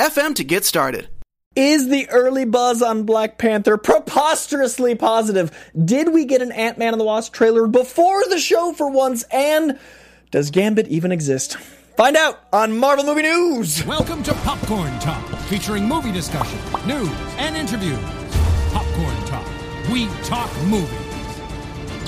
anchor.fm FM to get started. Is the early buzz on Black Panther preposterously positive? Did we get an Ant Man and the Wasp trailer before the show for once? And does Gambit even exist? Find out on Marvel Movie News! Welcome to Popcorn Talk, featuring movie discussion, news, and interviews. Popcorn Talk. We talk movies.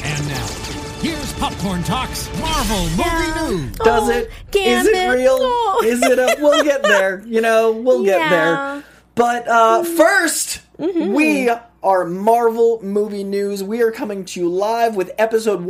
And now, Here's Popcorn Talks Marvel Movie News. Does it? Is it real? Oh. Is it a. We'll get there. You know, we'll get there. But uh, 1st Mm-hmm. we are Marvel Movie News. We are coming to you live with episode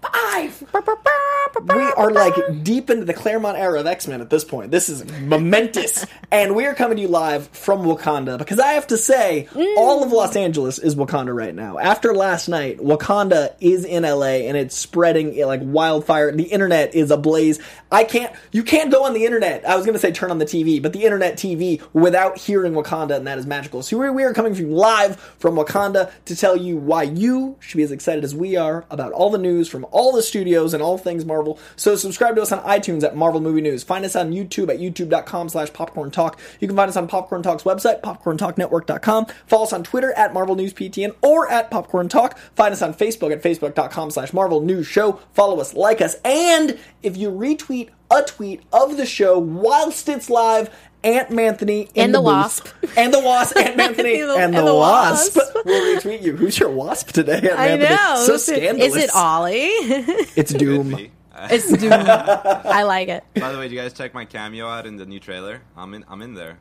165. We are like deep into the Claremont era of X Men at this point. This is momentous. and we are coming to you live from Wakanda because I have to say, all of Los Angeles is Wakanda right now. After last night, Wakanda is in LA and it's spreading eh, like wildfire. The internet is ablaze. I can't, you can't go on the internet. I was going to say turn on the TV, but the internet TV without hearing Wakanda, and that is magical. So we we are coming from live from Wakanda to tell you why you should be as excited as we are about all the news from all the studios and all things Marvel. So subscribe to us on iTunes at Marvel Movie News. Find us on YouTube at youtube.com slash popcorn talk. You can find us on Popcorn Talk's website, popcorntalknetwork.com. Follow us on Twitter at Marvel News PTN or at Popcorn Talk. Find us on Facebook at facebook.com slash Marvel News Show. Follow us, like us, and if you retweet a tweet of the show whilst it's live, Aunt Manthony in And the booth. Wasp. and the wasp, Aunt Manthony, The- and the, and the wasp. Wasp. will retweet you. Who's your wasp today, Aunt I Manthony? know. So Is scandalous. Is it Ollie? It's Doom. Could. It's Doom. I like it. by the way, did you guys check my cameo out in the new trailer? I'm in. I'm in there.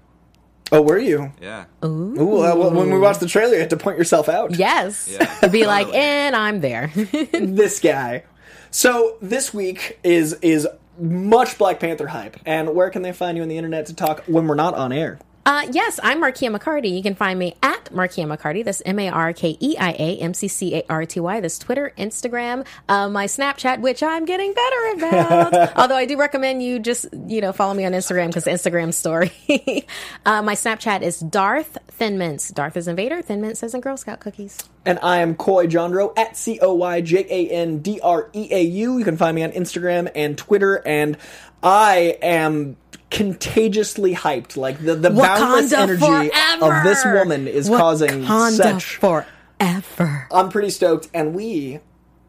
Oh, were you? Yeah. Ooh. Ooh, uh, well, when we watched the trailer, you had to point yourself out. Yes. Yeah. To be like, and I'm there. this guy. So this week is is much Black Panther hype. And where can they find you on the internet to talk when we're not on air? Uh, yes, I'm Markeia McCarty. You can find me at Markeia McCarty. That's M A R K E I A M C C A R T Y. That's Twitter, Instagram, uh, my Snapchat, which I'm getting better about. Although I do recommend you just, you know, follow me on Instagram because Instagram story. uh, my Snapchat is Darth Thin Mints. Darth is Invader, Thin Mints as in Girl Scout cookies. And I am Coy Jandreau at C O Y J A N D R E A U. You can find me on Instagram and Twitter. And I am contagiously hyped. Like the, the boundless energy forever! of this woman is causing such. forever. I'm pretty stoked, and we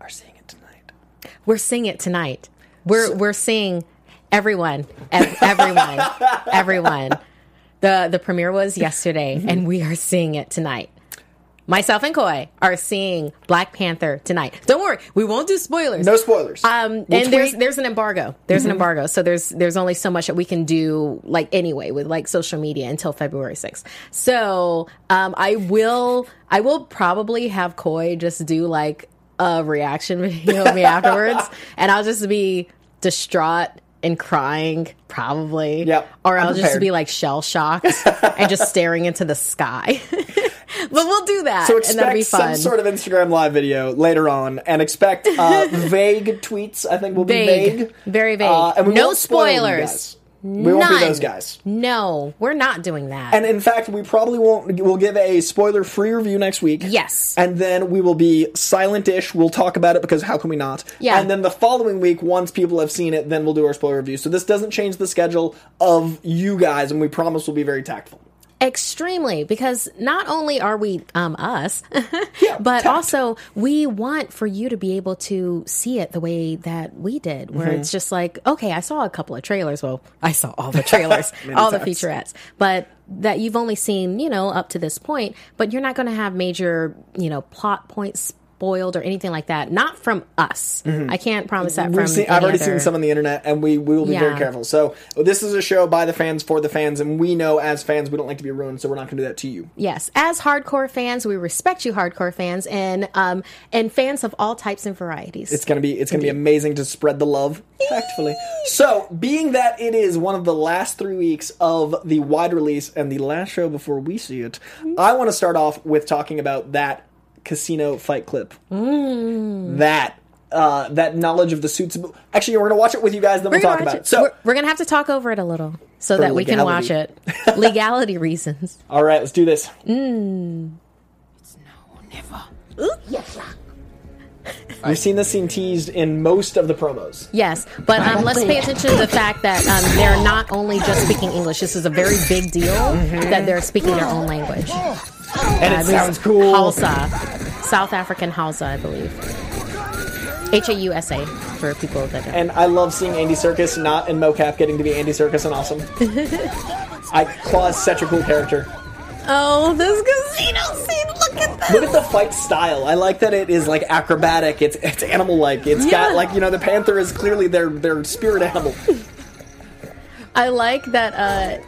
are seeing it tonight. We're seeing it tonight. We're we're seeing everyone, ev- everyone, everyone. The the premiere was yesterday, Mm-hmm. and we are seeing it tonight. Myself and Coy are seeing Black Panther tonight. Don't worry, we won't do spoilers. No spoilers. Um, We'll and there's tweet. Mm-hmm. there's an embargo. There's an embargo, so there's there's only so much that we can do, like anyway, with like social media until February 6th. So um, I will I will probably have Coy just do like a reaction video of me afterwards, and I'll just be distraught and crying, probably. Yep, Or I'll just be like shell shocked and just staring into the sky. but we'll do that, So and that'll be expect fun. some sort of Instagram live video later on, and expect uh, vague tweets. I think will be Vague. vague, Very vague. Uh, and No won't spoil you spoilers. We won't be those guys. No, we're not doing that. And in fact, we probably won't. We'll give a spoiler-free review next week. Yes. And then we will be silent-ish. We'll talk about it because how can we not? Yeah. And then the following week, once people have seen it, then we'll do our spoiler review. So this doesn't change the schedule of you guys, and we promise we'll be very tactful. Extremely, because not only are we um us, Yeah, but tact. also we want for you to be able to see it the way that we did, where Mm-hmm. it's just like, okay, I saw a couple of trailers. Well, I saw all the trailers, all the times. featurettes, but that you've only seen, you know, up to this point, but you're not going to have major, you know, plot points spoiled or anything like that. Not from us. I can't promise that. Mm-hmm. We've from seen, I've already other- seen some on the internet, and we, we will be very careful. So this is a show by the fans for the fans, and we know as fans we don't like to be ruined, so we're not going to do that to you. Yes, as hardcore fans, we respect you, hardcore fans, and um, and fans of all types and varieties. It's gonna be it's gonna be amazing to spread the love tactfully. So, being that it is one of the last three weeks of the wide release and the last show before we see it, I want to start off with talking about that casino fight clip. Mm. That. Uh, that knowledge of the suits. Actually, we're gonna watch it with you guys. Then we'll talk about it. So, we're, we're gonna have to talk over it a little so that we can watch it. Legality reasons. all right, let's do this. We've seen this scene teased in most of the promos. Yes, but um, let's pay attention to the fact that um, they're not only just speaking English. This is a very big deal that they're speaking their own language. And it sounds cool. Hausa, South African Hausa, I believe. H A U S A for people that don't. And I love seeing Andy Serkis not in mocap getting to be Andy Serkis and awesome. I Claw is such a cool character. Oh, this casino scene! Look at this. Look at the fight style. I like that it is like acrobatic. It's it's animal like. It's Yeah. got like you know the panther is clearly their their spirit animal. I like that. uh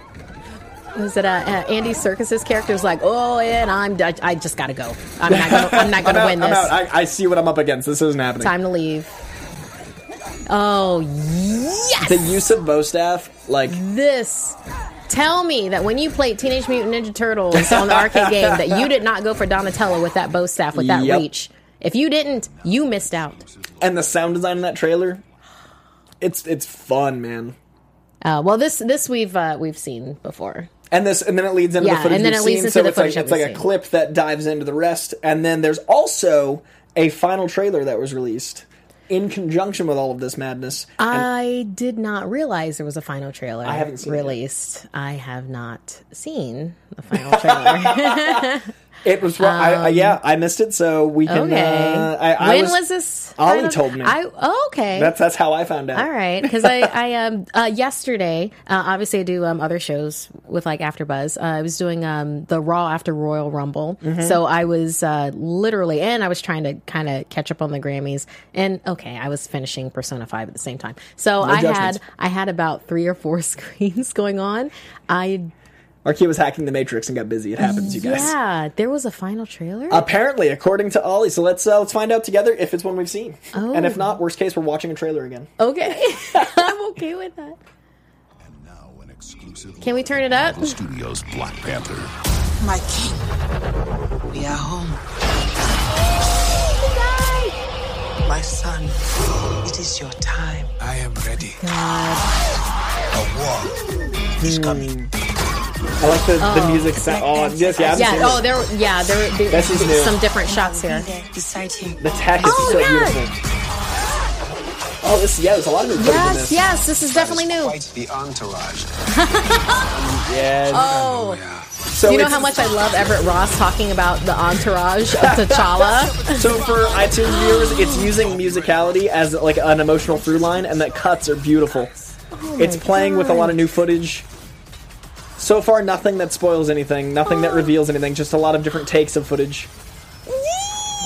was it uh, uh, Andy Serkis's character was like, oh, and I'm I, I just gotta go. I'm not gonna, I'm not gonna win I'm this. out. I, I see what I'm up against. This isn't happening. Time to leave. Oh yes, The use of bo staff, like this. Tell me that when you played Teenage Mutant Ninja Turtles on the arcade game, that you did not go for Donatello with that bo staff with that Yep. reach. If you didn't, you missed out. and the sound design in that trailer. It's it's fun, man. Uh, well, this this we've uh, we've seen before. And this, and then it leads into Yeah, the footage and then it leads seen. into so the it's like footage that it's like a clip that dives into the rest. And then there's also a final trailer that was released in conjunction with all of this madness. I did not realize there was a final trailer. I haven't seen it released. I have not seen the final trailer. It was I, I, yeah, I missed it, so we can. Um, okay. Uh, I, I when was, was, this? Ollie told me. I oh, okay. That's that's how I found out. All right, because I, I um uh, yesterday, uh, obviously I do um other shows with like AfterBuzz. Uh, I was doing um the Raw after Royal Rumble, Mm-hmm. so I was uh, literally, and I was trying to kind of catch up on the Grammys, and okay, I was finishing Persona Five at the same time. So I judgments. had I had about three or four screens going on. I Markeia was hacking the Matrix and got busy. It happens, you guys. yeah, there was a final trailer. Apparently, according to Ollie. So let's uh, let's find out together if it's one we've seen, Oh. and if not, worst case, we're watching a trailer again. okay, I'm okay with that. Now an exclusive Can we turn it up? Marvel Studios Black Panther. My king. We are home. My son, it is your time. I am ready. A war is coming. I like the, the oh. music sound. Oh, yes, yeah, I've Yeah. Oh, it. there. Yeah, there. there This is new. some different shots here. Be there beside him. The tech is Oh, so yeah. beautiful. Oh, this yeah, there's a lot of new footage in Yes, this. yes, this is definitely new. Quite the entourage. Yeah. Oh, so you know how much I love Everett Ross talking about the entourage of T'Challa? So for iTunes viewers, it's using musicality as like an emotional through line, and the cuts are beautiful. Oh it's playing with a lot of new footage. So far, nothing that spoils anything, nothing that reveals anything, just a lot of different takes of footage.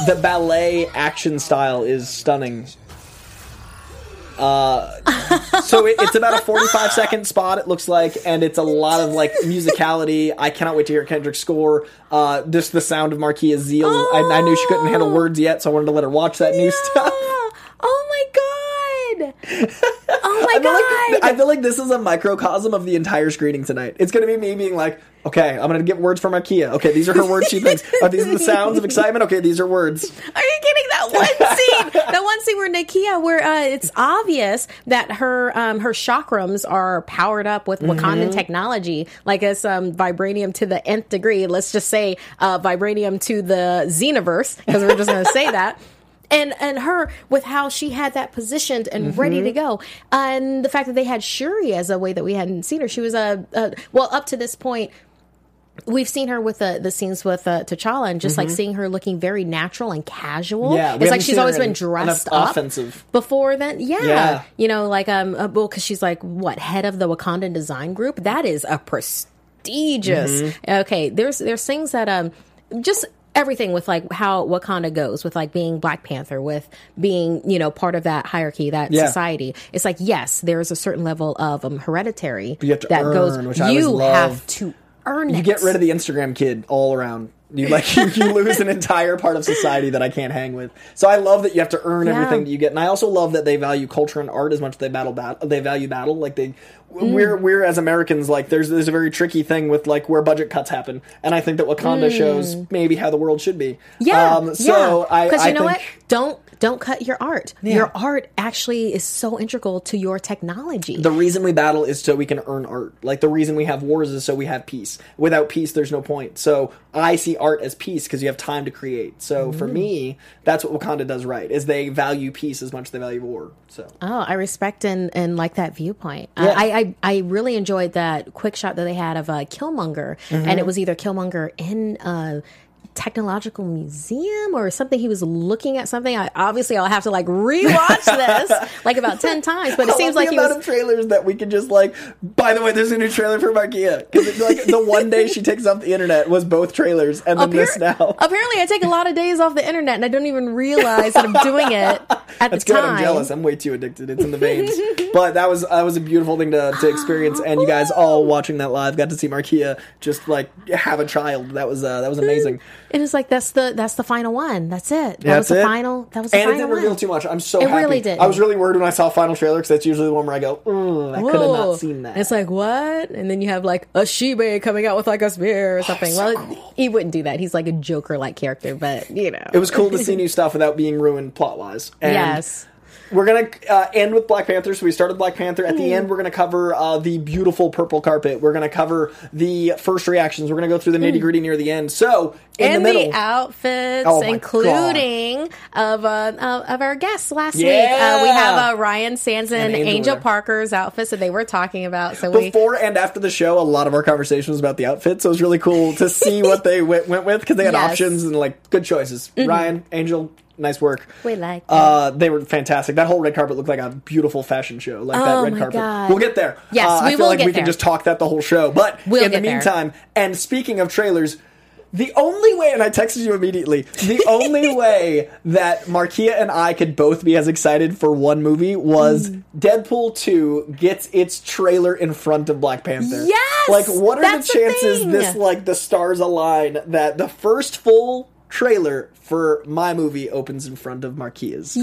The ballet action style is stunning. Uh, so it, it's about a 45 second spot, it looks like, and it's a lot of like musicality. I cannot wait to hear Kendrick's score. Uh, just the sound of Marquis Zeal. I, I knew she couldn't handle words yet, so I wanted to let her watch that new stuff. Oh my god! Oh my I feel, like, god! I feel like this is a microcosm of the entire screening tonight. It's going to be me being like, okay, I'm going to get words from Markeia. Okay, these are her words she thinks. Are these the sounds of excitement? Okay, these are words. Are you kidding? That one scene, that one scene where Nakia, where uh, it's obvious that her um, her chakrams are powered up with Mm-hmm. Wakandan technology, like it's um, vibranium to the nth degree. Let's just say uh, vibranium to the Xenoverse, because we're just going to say that. And and her with how she had that positioned and ready Mm-hmm. to go, and the fact that they had Shuri as a way that we hadn't seen her. She was a, a well up to this point we've seen her with the the scenes with uh, T'Challa, and just like seeing her looking very natural and casual. Mm-hmm. Yeah, it's like she's always been dressed up offensive. before then. Yeah, Yeah. you know, like um, uh, well, because she's like what head of the Wakandan design group. That is a prestigious. Mm-hmm. Okay, there's there's things that um just. Everything with like how Wakanda goes with like being Black Panther, with being you know part of that hierarchy, that Yeah. society. It's like yes, there is a certain level of um, hereditary you have to that earn, goes. which I always you have to earn it. You get rid of the Instagram kid all around. You like you, you lose an entire part of society that I can't hang with. So I love that you have to earn Yeah. everything that you get, and I also love that they value culture and art as much as they battle battle. They value battle. Like they, we're we're as Americans like there's there's a very tricky thing with like where budget cuts happen, and I think that Wakanda shows maybe how the world should be. Yeah. Um, so yeah. I because I you know think, what? Don't don't cut your art. Your art actually is so integral to your technology. The reason we battle is so we can earn art. Like the reason we have wars is so we have peace. Without peace, there's no point. So I see art as peace because you have time to create. So Mm. for me, that's what Wakanda does right. Is they value peace as much as they value war. So Oh, I respect and, and like that viewpoint. Yeah. Uh, I, I I really enjoyed that quick shot that they had of uh, Killmonger, Mm-hmm. and it was either Killmonger in a technological museum or something. He was looking at something. I obviously I'll have to like rewatch this like about ten times, but it I seems like the he amount was. of trailers that we can just like. By the way, there's a new trailer for because like the one day she takes off the internet was both trailers, and then this now. Apparently, I take a lot of days off the internet, and I don't even realize that I'm doing it at That's the good. time. I'm jealous. I'm way too addicted. It's in the veins. but that was that was a beautiful thing to, to experience, and you guys all watching that live got to see Markeia just like have a child. That was uh, that was amazing. And it's like that's the that's the final one. That's it. That was the it. final. That was the and it final didn't reveal one. too much. I'm so It happy. really didn't. I was really worried when I saw final trailer because that's usually the one where I go, "Ooh, I could have not seen that. And It's like what? And then you have like a Shibe coming out with like a spear or oh, something. so well, cool. he wouldn't do that. He's like a Joker like character, but you know. it was cool to see new stuff without being ruined plot wise. yes. We're gonna uh, end with Black Panther. So we started Black Panther. At Hmm. the end, we're gonna cover uh, the beautiful purple carpet. We're gonna cover the first reactions. We're gonna go through the nitty gritty near the end. So in Hmm. and the the, outfits, Oh including of uh, of our guests last week. Uh, we have uh, Ryan Sanson, And Angel, Angel. Parker's outfits that they were talking about. So we before and after the show, a lot of our conversation was about the outfits. So it was really cool to see what they went, went with because they had Yes. Mm-hmm. options and like good choices. Ryan, Angel, nice work. We like Uh, they were fantastic. That whole red carpet looked like a beautiful fashion show. Like that Oh red my carpet. God. We'll get there. Yes, uh, I feel will like we can just talk that the whole show. But We'll in the get there. meantime, and speaking of trailers. The only way, and I texted you immediately, the only way that Markeia and I could both be as excited for one movie was Mm. Deadpool 2 gets its trailer in front of Black Panther. Yes! Like, what are the the chances thing! this, like, the stars align that the first full trailer for my movie opens in front of Markeia's?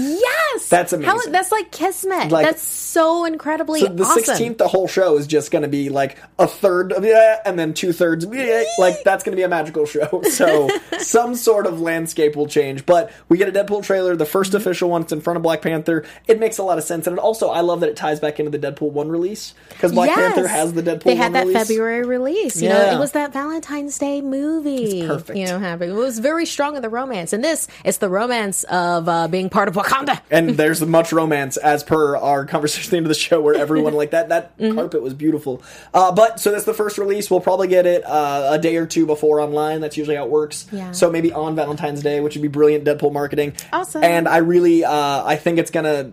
Yes, That's How- amazing. that's like kismet. Like- that's so incredibly So the awesome. sixteenth, the whole show is just going to be like a third of yeah, and then two thirds. Yeah, like that's going to be a magical show. So some sort of landscape will change. But we get a Deadpool trailer, the 1st official one. It's in front of Black Panther. It makes a lot of sense, and it also I love that it ties back into the Deadpool one release because Black Yes. Panther has the Deadpool. They had that release. February release. You Yeah. know, it was that Valentine's Day movie. It's perfect. You know, happening. It was very strong in the romance. And this, it's the romance of uh, being part of Wakanda. and there's much romance as per our conversation at the end of the show where everyone like that that Mm-hmm. carpet was beautiful uh, but so that's the first release we'll probably get it uh, a day or two before online that's usually how it works Yeah. so maybe on valentine's day which would be brilliant deadpool marketing Awesome. and i really uh, i think it's gonna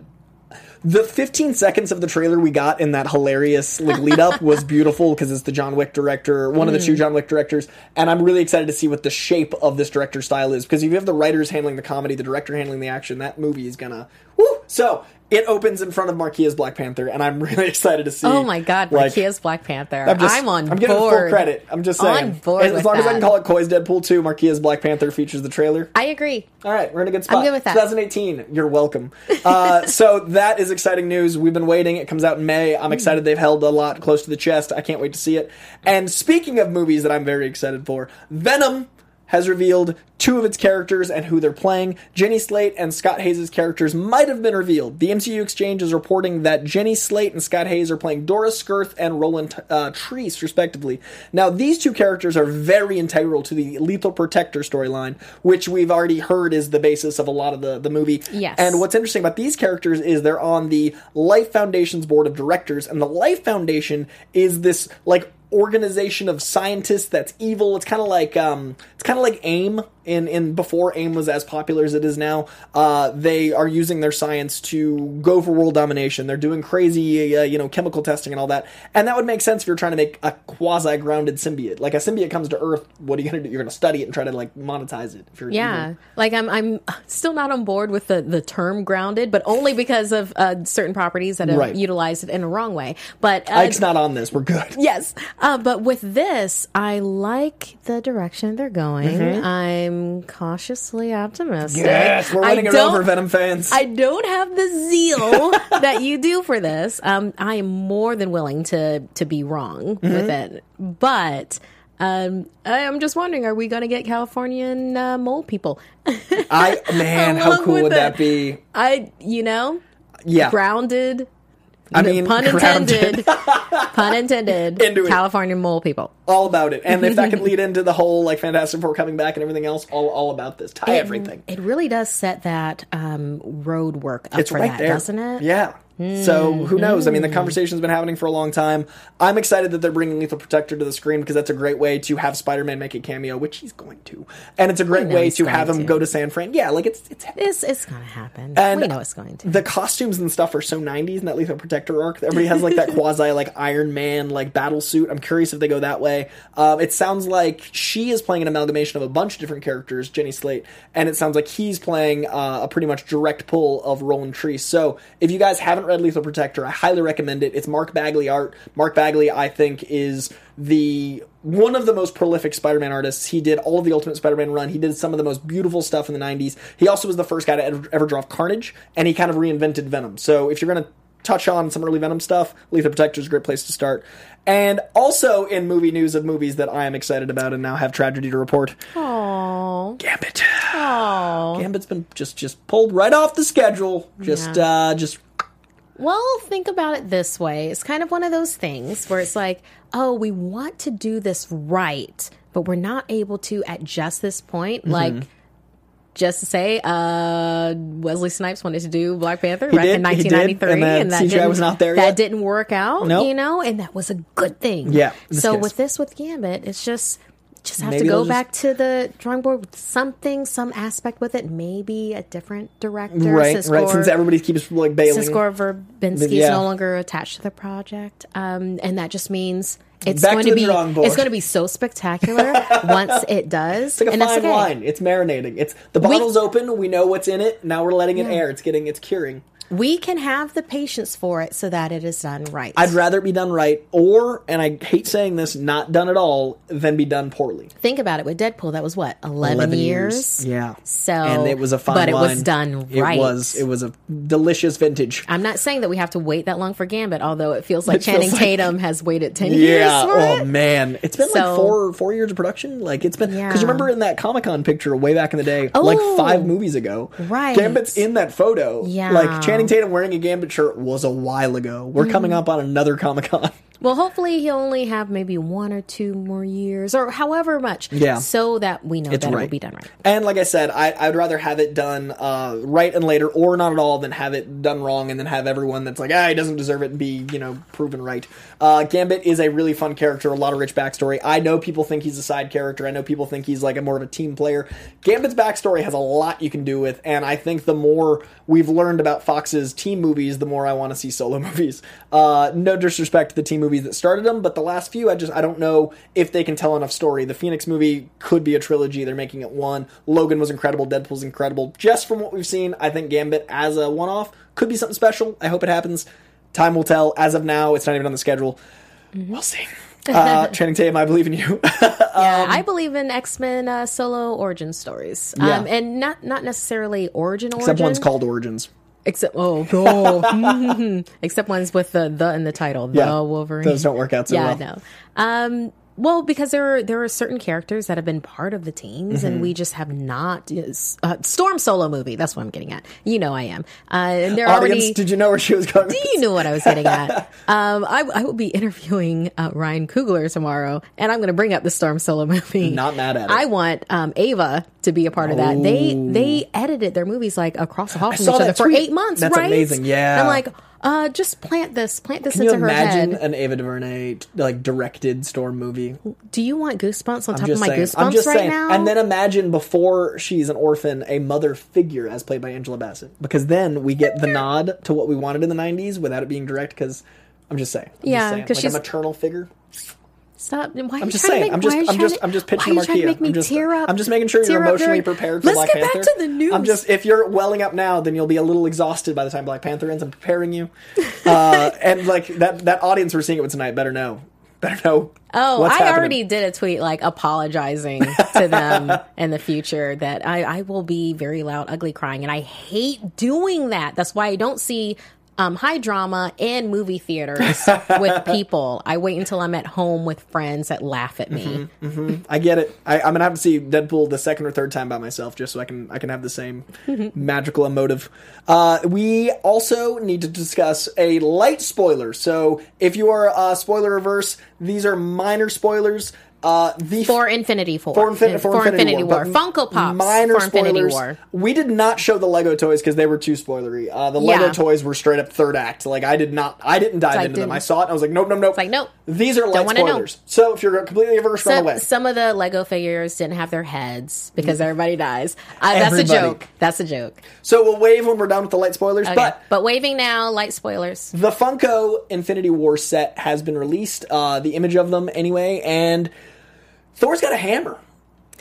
the 15 seconds of the trailer we got in that hilarious like lead up was beautiful because it's the John Wick director, one of the Mm. two John Wick directors, and I'm really excited to see what the shape of this director style is because if you have the writers handling the comedy, the director handling the action, that movie is gonna woo. So it opens in front of Markeia's Black Panther, and I'm really excited to see. Oh my God, like, Marquez Black Panther. I'm, just, I'm on I'm giving it full credit. I'm just saying. On board As, as long as I can call it Coy's Deadpool 2, Markeia's Black Panther features the trailer. I agree. All right, we're in a good spot. I'm good with that. 2018, you're welcome. Uh, so that is exciting news. We've been waiting. It comes out in May. I'm excited. They've held a lot close to the chest. I can't wait to see it. And speaking of movies that I'm very excited for, Venom has revealed two of its characters and who they're playing. Jenny Slate and Scott Haze' characters might have been revealed. The MCU Exchange is reporting that Jenny Slate and Scott Haze are playing Doris Skirth and Roland uh, Treece, respectively. Now, these two characters are very integral to the Lethal Protector storyline, which we've already heard is the basis of a lot of the, the movie. Yes. And what's interesting about these characters is they're on the Life Foundation's board of directors, and the Life Foundation is this, like, organization of scientists that's evil. It's kind of like um it's kind of like AIM in in before AIM was as popular as it is now. Uh, they are using their science to go for world domination. They're doing crazy, uh, you know, chemical testing and all that. And that would make sense if you're trying to make a quasi grounded symbiote. Like a symbiote comes to Earth, what are you going to do? You're going to study it and try to like monetize it. If you're Yeah, even- like I'm I'm still not on board with the the term grounded, but only because of uh, certain properties that have Right. utilized it in a wrong way. But uh, Ike's not on this. We're good. Yes, uh, but with this, I like the direction they're going. I'm cautiously optimistic. Yes, we're I winning it over, Venom fans. I don't have the zeal that you do for this. Um, I am more than willing to to be wrong Mm-hmm. with it, but. Um, I- I'm just wondering, are we going to get Californian uh, mole people? I man, how cool would that be? I, you know, Yeah, grounded. I mean, pun intended. pun intended. Into it. California mole people. all about it. And if that could lead into the whole like Fantastic Four coming back and everything else, all all about this. Tie everything. It really does set that um, road work up it's for right that, there, doesn't it? Yeah. So who knows? I mean, the conversation's been happening for a long time. I'm excited that they're bringing Lethal Protector to the screen because that's a great way to have Spider-Man make a cameo, which he's going to, and it's a great way to have him to. go to San Fran. Yeah, like it's it's. It's it's gonna happen. And we know it's going to. The costumes and stuff are so 90s in that Lethal Protector arc. Everybody has like that quasi like Iron Man like battle suit. I'm curious if they go that way. Um, it sounds like she is playing an amalgamation of a bunch of different characters, Jenny Slate, and it sounds like he's playing uh, a pretty much direct pull of Roland Tree. So if you guys haven't read Lethal Protector, I highly recommend it. It's Mark Bagley art. Mark Bagley, I think, is the one of the most prolific Spider-Man artists. He did all of the Ultimate Spider-Man run. He did some of the most beautiful stuff in the 90s. He also was the first guy to ever, ever draw Carnage, and he kind of reinvented Venom. So if you're going to touch on some early Venom stuff, Lethal Protector is a great place to start. And also in movie news of movies that I am excited about and now have tragedy to report, Oh, Gambit. oh. Gambit's been just just pulled right off the schedule. Just Yeah. uh just Well, think about it this way. It's kind of one of those things where it's like, oh, we want to do this right, but we're not able to at just this point. Mm-hmm. Like, just to say, uh, Wesley Snipes wanted to do Black Panther back did, in he did, 1993, and that CGI didn't, was not there That yet. didn't work out, Nope. you know, and that was a good thing. Yeah, So case. with this, with Gambit, it's just just have Maybe to go just- back to the drawing board with something, some aspect with it. Maybe a different director. right, since right. Since everybody keeps like bailing. since Gore Verbinski is Yeah. no longer attached to the project, um, and that just means it's Back going to to be board. it's going to be so spectacular once it does. It's like a and fine okay. wine. It's marinating. It's the bottle's open. We know what's in it. Now we're letting it air. It's getting. It's curing. We can have the patience for it so that it is done right. I'd rather it be done right, or and I hate saying this, not done at all, than be done poorly. think about it with Deadpool. That was what eleven, years. Yeah. So, and it was a fine but it was done It right. was. It was a delicious vintage. I'm not saying that we have to wait that long for Gambit, although it feels like It feels Channing like- Tatum has waited ten Yeah. years for Oh it. man, it's been like four four years of production. Like it's been because Yeah. you remember in that Comic Con picture way back in the day, like Oh. five movies ago. Right. Gambit's in that photo. Yeah. Like Channing Tatum wearing a Gambit shirt was a while ago. We're Mm-hmm. coming up on another Comic Con. Well, hopefully he'll only have maybe one or two more years, or however much, Yeah. so that we know It's that it will be done right. And like I said, I, I'd rather have it done uh, right and later, or not at all, than have it done wrong and then have everyone that's like, ah, he doesn't deserve it, and be you know proven right. Uh, Gambit is a really fun character, a lot of rich backstory. I know people think he's a side character. I know people think he's like a more of a team player. Gambit's backstory has a lot you can do with, and I think the more we've learned about Fox's team movies, the more I want to see solo movies. Uh, no disrespect to the team movies that started them, but the last few, I just I don't know if they can tell enough story. The Phoenix movie could be a trilogy. They're making it one. Logan was incredible. Deadpool's incredible. Just from what we've seen, I think Gambit as a one-off could be something special. I hope it happens. Time will tell. As of now, it's not even on the schedule. We'll see. Uh, Channing Tatum, I believe in you. Yeah, I believe in X Men uh, solo origin stories, Um, Yeah. um, and not not necessarily origin origin. Except one's called Origins. Except oh, oh except ones with the the in the title, the Wolverine. those don't work out so yeah, well. no. Um, well, because there are there are certain characters that have been part of the teams, Mm-hmm. and we just have not. Uh, Storm solo movie. That's what I'm getting at. You know, I am. Uh, and they're Audience, already. did you know where she was going? Do you know what I was getting at? Um, I, I will be interviewing uh, Ryan Coogler tomorrow, and I'm going to bring up the Storm Solo movie. Not mad at it. I want um, Ava to be a part of that. They they edited their movies like across the hall from each other that for eight months. That's right? amazing. Yeah. And I'm like, Uh, just plant this, plant this Can into her head. imagine an Ava DuVernay like directed storm movie? Do you want goosebumps on I'm top of my saying. goosebumps I'm just right saying. now? And then imagine before she's an orphan, a mother figure as played by Angela Bassett, because then we get the nod to what we wanted in the '90s without it being direct. Because I'm just saying, I'm Yeah, just saying. 'cause like she's- a maternal figure. Stop. Why I'm just saying. To make, I'm just. why are you I'm just. to- I'm just pitching why are you to make me I'm just. tear up? I'm just making sure you're emotionally during- prepared for Let's Black get Panther. back to the news. I'm just. If you're welling up now, then you'll be a little exhausted by the time Black Panther ends. I'm preparing you, uh, and like that. That audience we're seeing it with tonight better know. Better know. Oh, I happening. already did a tweet like apologizing to them in the future that I, I will be very loud, ugly crying. And I hate doing that. That's why I don't see um, high drama and movie theaters with people. I wait until I'm at home with friends that laugh at me. Mm-hmm. I get it. I, I'm gonna have to see Deadpool the second or third time by myself, just so I can I can have the same magical emotive. Uh, we also need to discuss a light spoiler. So if you are uh, spoiler averse, these are minor spoilers. Uh, the For Infinity War. for, Infin- for Infinity, War, but Funko Pops. Minor for Infinity. War. We did not show the Lego toys because they were too spoilery. Uh, the Lego Yeah. toys were straight up third act. Like I did not, I didn't dive like, into them. didn't- I saw it. and I was like, nope, nope, nope. like, nope. These are light wanna know. spoilers. So if you're completely averse, run Some, away. some of the Lego figures didn't have their heads because everybody dies. Uh, that's Everybody. a joke. That's a joke. So we'll wave when we're done with the light spoilers. Okay. But But, waving now, light spoilers. the Funko Infinity War set has been released. Uh, the image of them, anyway, and Thor's got a hammer.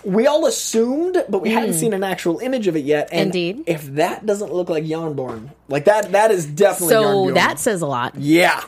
We all assumed, but we hadn't seen an actual image of it yet. And Hmm. Indeed. If that doesn't look like Jarnbjorn, like that, that is definitely So Jarnbjorn. that says a lot. Yeah.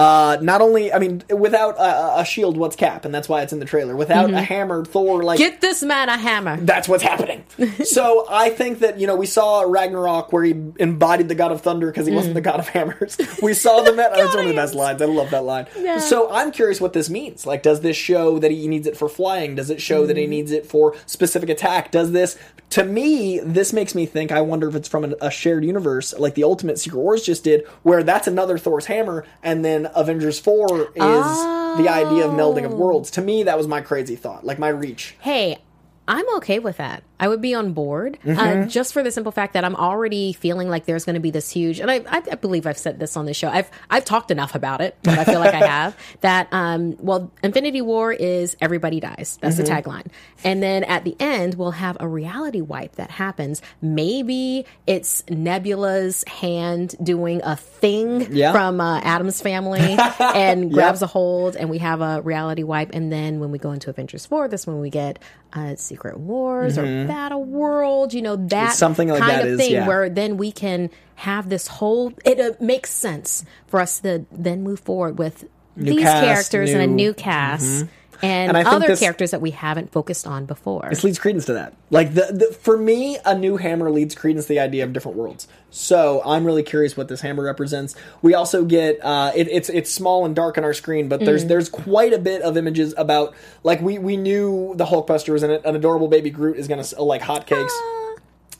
Uh, not only, I mean, without a, a shield, what's Cap, and that's why it's in the trailer. Without a hammer, Thor like Mm-hmm. Get this man a hammer. that's what's happening. so I think that you know we saw Ragnarok where he embodied the god of thunder because he Mm. wasn't the god of hammers. We saw the met. That's one of the best lines. I love that line. So I'm curious what this means. Like, does this show that he needs it for flying? Does it show that he Mm. needs it for specific attack? Does this? To me, this makes me think. I wonder if it's from a shared universe, like the Ultimate Secret Wars just did, where that's another Thor's hammer, and then Avengers Four is the idea of melding Oh. of worlds. To me, that was my crazy thought, like my reach. Hey, I'm okay with that. I would be on board uh, Mm-hmm. just for the simple fact that I'm already feeling like there's going to be this huge, and I, I, I believe I've said this on the show. I've I've talked enough about it, but I feel like I have that. Um, well, Infinity War is everybody dies. That's Mm-hmm. the tagline, and then at the end we'll have a reality wipe that happens. Maybe it's Nebula's hand doing a thing Yeah. from uh, Addams Family and grabs a hold, and we have a reality wipe. And then when we go into Avengers Four, that's when we get uh, Secret Wars or Battle World. You know that Mm-hmm. Something like kind that of is, thing yeah. where then we can have this whole. It uh, makes sense for us to then move forward with New these cast, characters and a new- Mm-hmm. And, And other this- characters that we haven't focused on before. This leads credence to that. Like the, the for me, a new hammer leads credence to the idea of different worlds. So I'm really curious what this hammer represents. We also get uh, it, it's it's small and dark on our screen, but Mm. there's there's quite a bit of images about like we we knew the Hulkbuster was in it. An adorable baby Groot is gonna like hotcakes.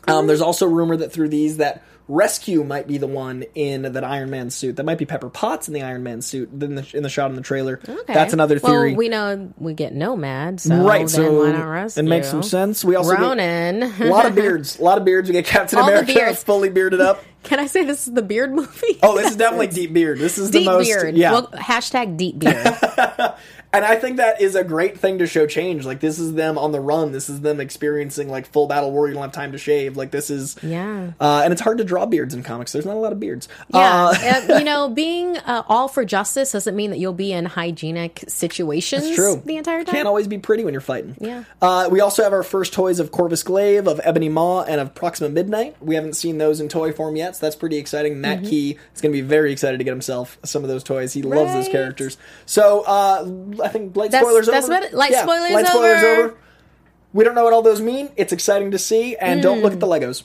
Um, there's also rumor that through these that Rescue might be the one in that Iron Man suit. That might be Pepper Potts in the Iron Man suit in the, in the shot in the trailer. Okay. That's another theory. Well, we know we get Nomad, so right, so why not rescue? it makes some sense. We also Ronan. a lot of beards. A lot of beards. We get Captain All America fully bearded up. Can I say this is the beard movie? Oh, this is definitely deep beard. This is deep the most beard. yeah. Well, hashtag deep beard. and I think that is a great thing to show change. Like this is them on the run. This is them experiencing like full battle war. You don't have time to shave. Like this is Yeah. Uh, and it's hard to draw beards in comics. There's not a lot of beards. Yeah, Uh, you know, being uh, all for justice doesn't mean that you'll be in hygienic situations true. the entire time. You can't always be pretty when you're fighting. Yeah. Uh, we also have our first toys of Corvus Glaive, of Ebony Maw, and of Proxima Midnight. We haven't seen those in toy form yet, so that's pretty exciting. Matt Mm-hmm. Key is going to be very excited to get himself some of those toys. He loves those characters. So uh, I think light That's- spoilers that's over. what it- light Yeah, spoilers light spoilers over. over. We don't know what all those mean. It's exciting to see, and don't look at the Legos.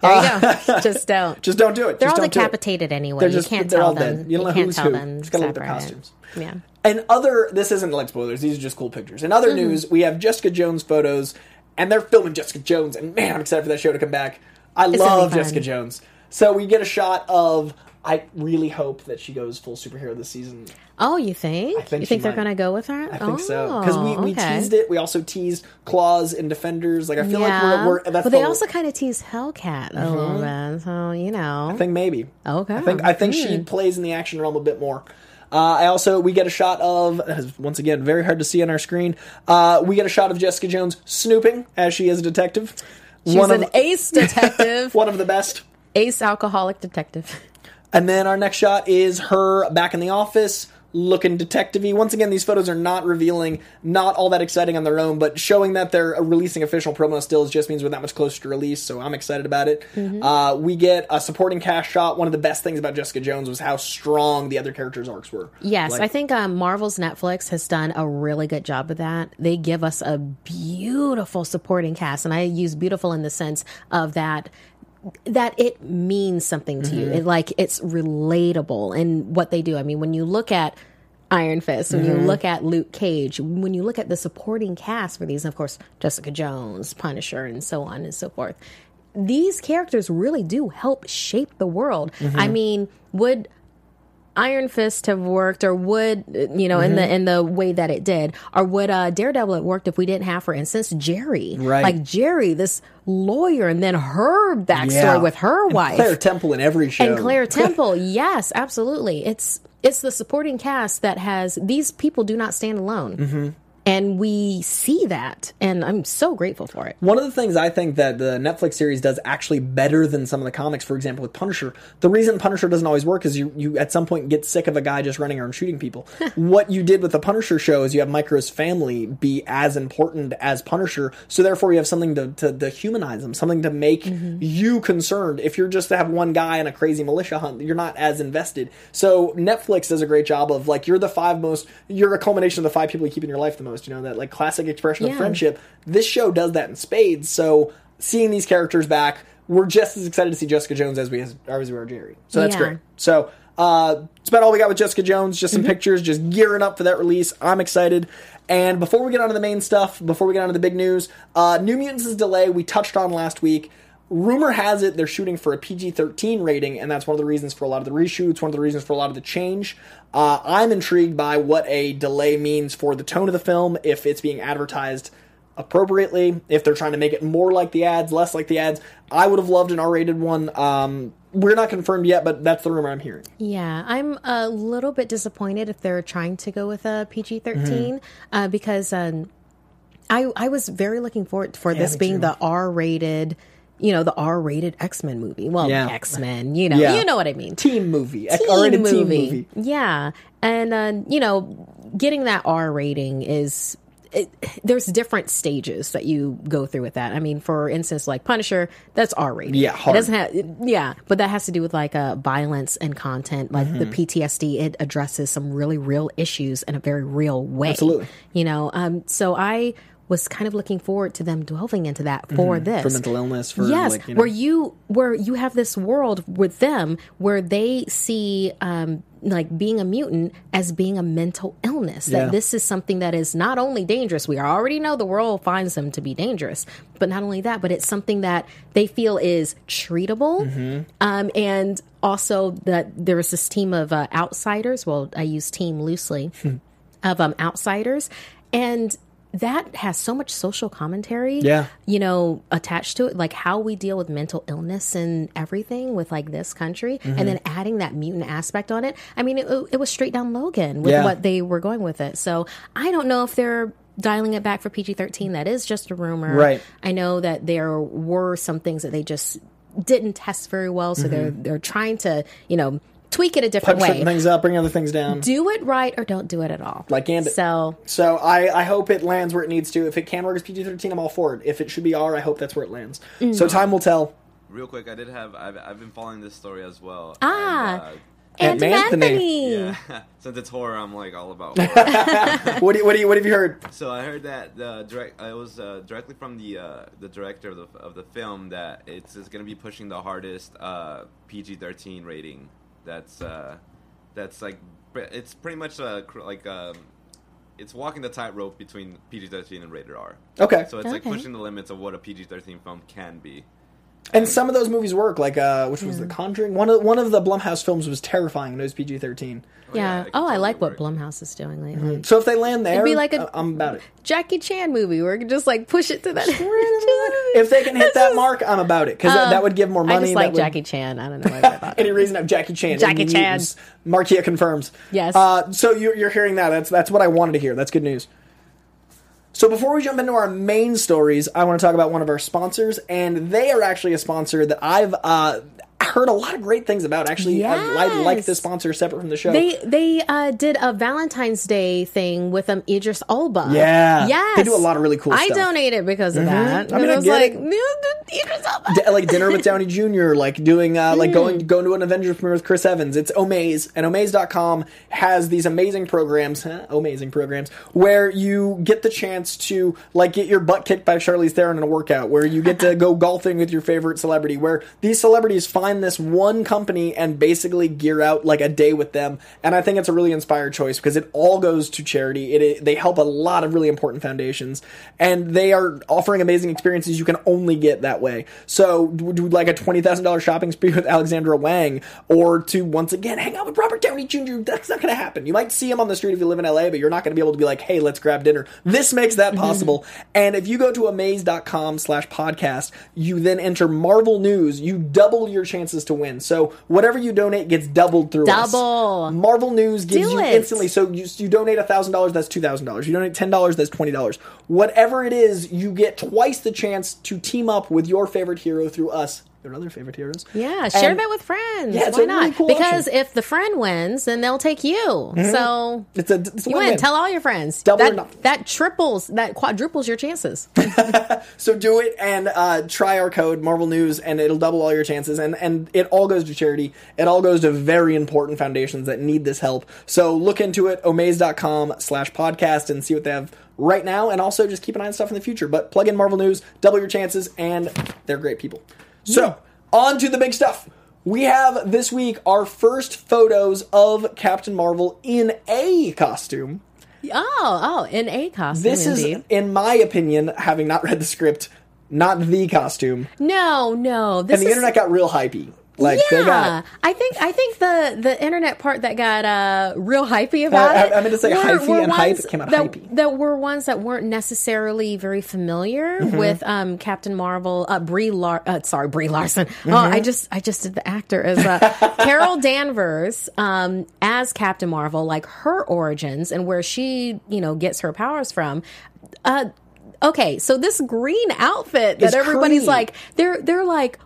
There you go. Just don't. Just don't do it. They're Just all don't do it. decapitated anyway. They're you can't tell them. dead. You don't know can't who's tell who. them. Just gotta look at the separate. costumes. Yeah. And other, this isn't like spoilers. These are just cool pictures. In other Mm-hmm. news, we have Jessica Jones photos, and they're filming Jessica Jones. And man, I'm excited for that show to come back. I gonna love. Jessica Jones. So we get a shot of I really hope that she goes full superhero this season. Oh, you think? I think you think they're might. going to go with her? I think so because we, we Oh, okay. teased it. We also teased Claws and Defenders. Like I feel yeah. like we're, we're that's but they the- also kind of tease Hellcat a little bit, so you know. I think maybe. Okay. I think I think Hmm. she plays in the action realm a bit more. Uh, I also we get a shot of once again very hard to see on our screen. Uh, we get a shot of Jessica Jones snooping as she is a detective. She's one an of ace detective, one of the best. ace alcoholic detective. And then our next shot is her back in the office looking detective-y. Once again, these photos are not revealing, not all that exciting on their own, but showing that they're releasing official promo stills just means we're that much closer to release, so I'm excited about it. Mm-hmm. Uh, we get a supporting cast shot. One of the best things about Jessica Jones was how strong the other characters' arcs were. Yes, Like- I think um, Marvel's Netflix has done a really good job of that. They give us a beautiful supporting cast, and I use beautiful in the sense of that that it means something to you. Mm-hmm. It, like it's relatable in what they do. I mean, when you look at Iron Fist, when you mm-hmm. look at Luke Cage, when you look at the supporting cast for these, and of course Jessica Jones, Punisher, and so on and so forth. These characters really do help shape the world. Mm-hmm. I mean, would Iron Fist have worked, or would you know in the Mm-hmm. in the way that it did, or would uh, Daredevil have worked if we didn't have, for instance, Jeri, Right. Like Jeri, this lawyer, and then her backstory Yeah. with her And wife Claire Temple in every show. and Claire Temple. yes, absolutely. It's it's the supporting cast that has these people do not stand alone, Mm-hmm. And we see that, and I'm so grateful for it. One of the things I think that the Netflix series does actually better than some of the comics, for example, with Punisher, the reason Punisher doesn't always work is you, you at some point get sick of a guy just running around shooting people. what you did with the Punisher show is you have Micro's family be as important as Punisher, so therefore you have something to, to, to humanize them, something to make mm-hmm. you concerned. If you're just to have one guy in a crazy militia hunt, you're not as invested. So Netflix does a great job of like, you're the five most, you're a culmination of the five people you keep in your life the most, you know, that like classic expression Yeah. of friendship. This show does that in spades. So seeing these characters back, we're just as excited to see Jessica Jones as we as, as we are Jeri. So that's Yeah. great. So uh, that's about all we got with Jessica Jones. Just Mm-hmm. some pictures, just gearing up for that release. I'm excited. And before we get on to the main stuff, before we get on to the big news, uh, New Mutants' delay we touched on last week. Rumor has it they're shooting for a PG 13 rating, and that's one of the reasons for a lot of the reshoots, one of the reasons for a lot of the change. Uh, I'm intrigued by what a delay means for the tone of the film, if it's being advertised appropriately, if they're trying to make it more like the ads, less like the ads. I would have loved an R rated one. Um, we're not confirmed yet, but that's the rumor I'm hearing. Yeah, I'm a little bit disappointed if they're trying to go with a PG 13 Mm-hmm. uh, because um, I I was very looking forward for this being too. the R rated. You know the R-rated X-Men movie. Well, Yeah. X-Men. You know, Yeah. you know what I mean. Teen movie, teen R-rated movie. teen movie. Yeah, and uh, you know, getting that R rating is. It, there's different stages that you go through with that. I mean, for instance, like Punisher, that's R rated. Yeah, hard. It doesn't have, yeah, but that has to do with like uh, violence and content, like the Mm-hmm. PTSD. It addresses some really real issues in a very real way. Absolutely. you know. Um, so I was kind of looking forward to them delving into that for this Mm-hmm. For mental illness, for, yes, like, you know- where you where you have this world with them where they see um, like being a mutant as being a mental illness. Yeah. That this is something that is not only dangerous. We already know the world finds them to be dangerous, but not only that, but it's something that they feel is treatable, Mm-hmm. um, and also that there is this team of uh, outsiders. Well, I use team loosely Hmm. of um, outsiders, and that has so much social commentary Yeah. you know attached to it like how we deal with mental illness and everything with like this country Mm-hmm. and then adding that mutant aspect on it i mean it, it was straight down logan with Yeah. what they were going with it so i don't know if they're dialing it back for pg-13 that is just a rumor Right. i know that there were some things that they just didn't test very well so they're they're trying to you know tweak it a different Punch certain things up, bring other things down. do it right or don't do it at all Like Gambit. so So I, I hope it lands where it needs to. If it can work as PG thirteen, I'm all for it. If it should be R, I hope that's where it lands. Mm. So time will tell. Real quick, I did have. I've, I've been following this story as well. Ah. And, and Anthony. Anthony. uh, yeah. Since it's horror, I'm like all about horror. What do you, what do you, what have you heard? so I heard that the direct. uh, It was uh, directly from the uh, the director of the of the film that it's, it's going to be pushing the hardest uh, PG-13 rating. That's uh, that's like it's pretty much uh, like um, it's walking the tightrope between PG-13 and rated R. Okay. So it's like pushing the limits of what a PG-13 film can be. And some of those movies work, like uh, which was The Conjuring. One of one of the Blumhouse films was terrifying, and it was PG thirteen. yeah. it Oh, I like what. Blumhouse is doing lately. So if they land there, be like a- uh, I'm about it. Jackie Chan movie where you can just like push it to that. If they can hit that mark, I'm about it because that, that would give more money. I just that like would- Jackie Chan. I don't know why I thought Any reason to have Jackie Chan? Jackie the Chan. news. Markeia confirms. Yes. Uh, so you're, you're hearing that. That's that's what I wanted to hear. That's good news. So before we jump into our main stories, I want to talk about one of our sponsors, and they are actually a sponsor that I've uh, heard a lot of great things about. Actually, I, I like the this sponsor separate from the show. They they uh, did a Valentine's Day thing with um Idris Elba. Yeah. yes. They do a lot of really cool I stuff. Mm-hmm. donated because of that. I mean, And I was like, Idris Elba. D- like dinner with Downey Jr., like doing uh, like going going to an Avengers premiere with Chris Evans. It's Omaze, and Omaze.com has these amazing programs, huh? amazing programs, where you get the chance to like get your butt kicked by Charlize Theron in a workout, where you get to go golfing with your favorite celebrity, where these celebrities find this one company and basically gear out like a day with them. And I think it's a really inspired choice because it all goes to charity. It, it they help a lot of really important foundations, and they are offering amazing experiences you can only get that way. So, do, do like a twenty thousand dollars shopping spree with Alexander Wang, or to once again hang out with Robert Downey Jr. That's not going to happen. You might see him on the street if you live in LA, but you're not going to be able to be like, "Hey, let's grab dinner." This makes that mm-hmm. possible. and if you go to omaze.com/slash podcast, you then enter Marvel News. You double your chances to win. So whatever you donate gets doubled through us. Double. Marvel News gives Do you it. instantly. So you, you donate thousand dollars, that's two thousand dollars. You donate ten dollars, that's twenty dollars. Whatever it is, you get twice the chance to team up with your favorite hero through us. Their other favorite heroes. Yeah, share And that with friends. Yeah, Why not? really cool because option. if the friend wins, then they'll take you. So It's a, it's you win. Tell all your friends. Double or that, that triples, that quadruples your chances. So do it and uh, try our code Marvel News, and it'll double all your chances. And and it all goes to charity. It all goes to very important foundations that need this help. So look into it, omaze.com/slash podcast, and see what they have right now. And also just keep an eye on stuff in the future. But plug in Marvel News, double your chances, and they're great people. So on to the big stuff. We have this week our first photos of Captain Marvel in a costume. oh, oh, in a costume. This indeed. is, in my opinion, having not read the script, not the costume. no, no. This and the is, internet got real hypey. Like yeah, got I think I think the the internet part that got uh real hypey about I- it. I meant to say hyphy and hype, it came out that, hypey. that were ones that weren't necessarily very familiar Mm-hmm. with um Captain Marvel, uh Brie Lar- uh, sorry Brie Larson. Mm-hmm. Oh, I just I just did the actor as uh, Carol Danvers um as Captain Marvel, like her origins and where she you know gets her powers from. Uh, okay, so this green outfit that It's everybody's cream. like, they're they're like,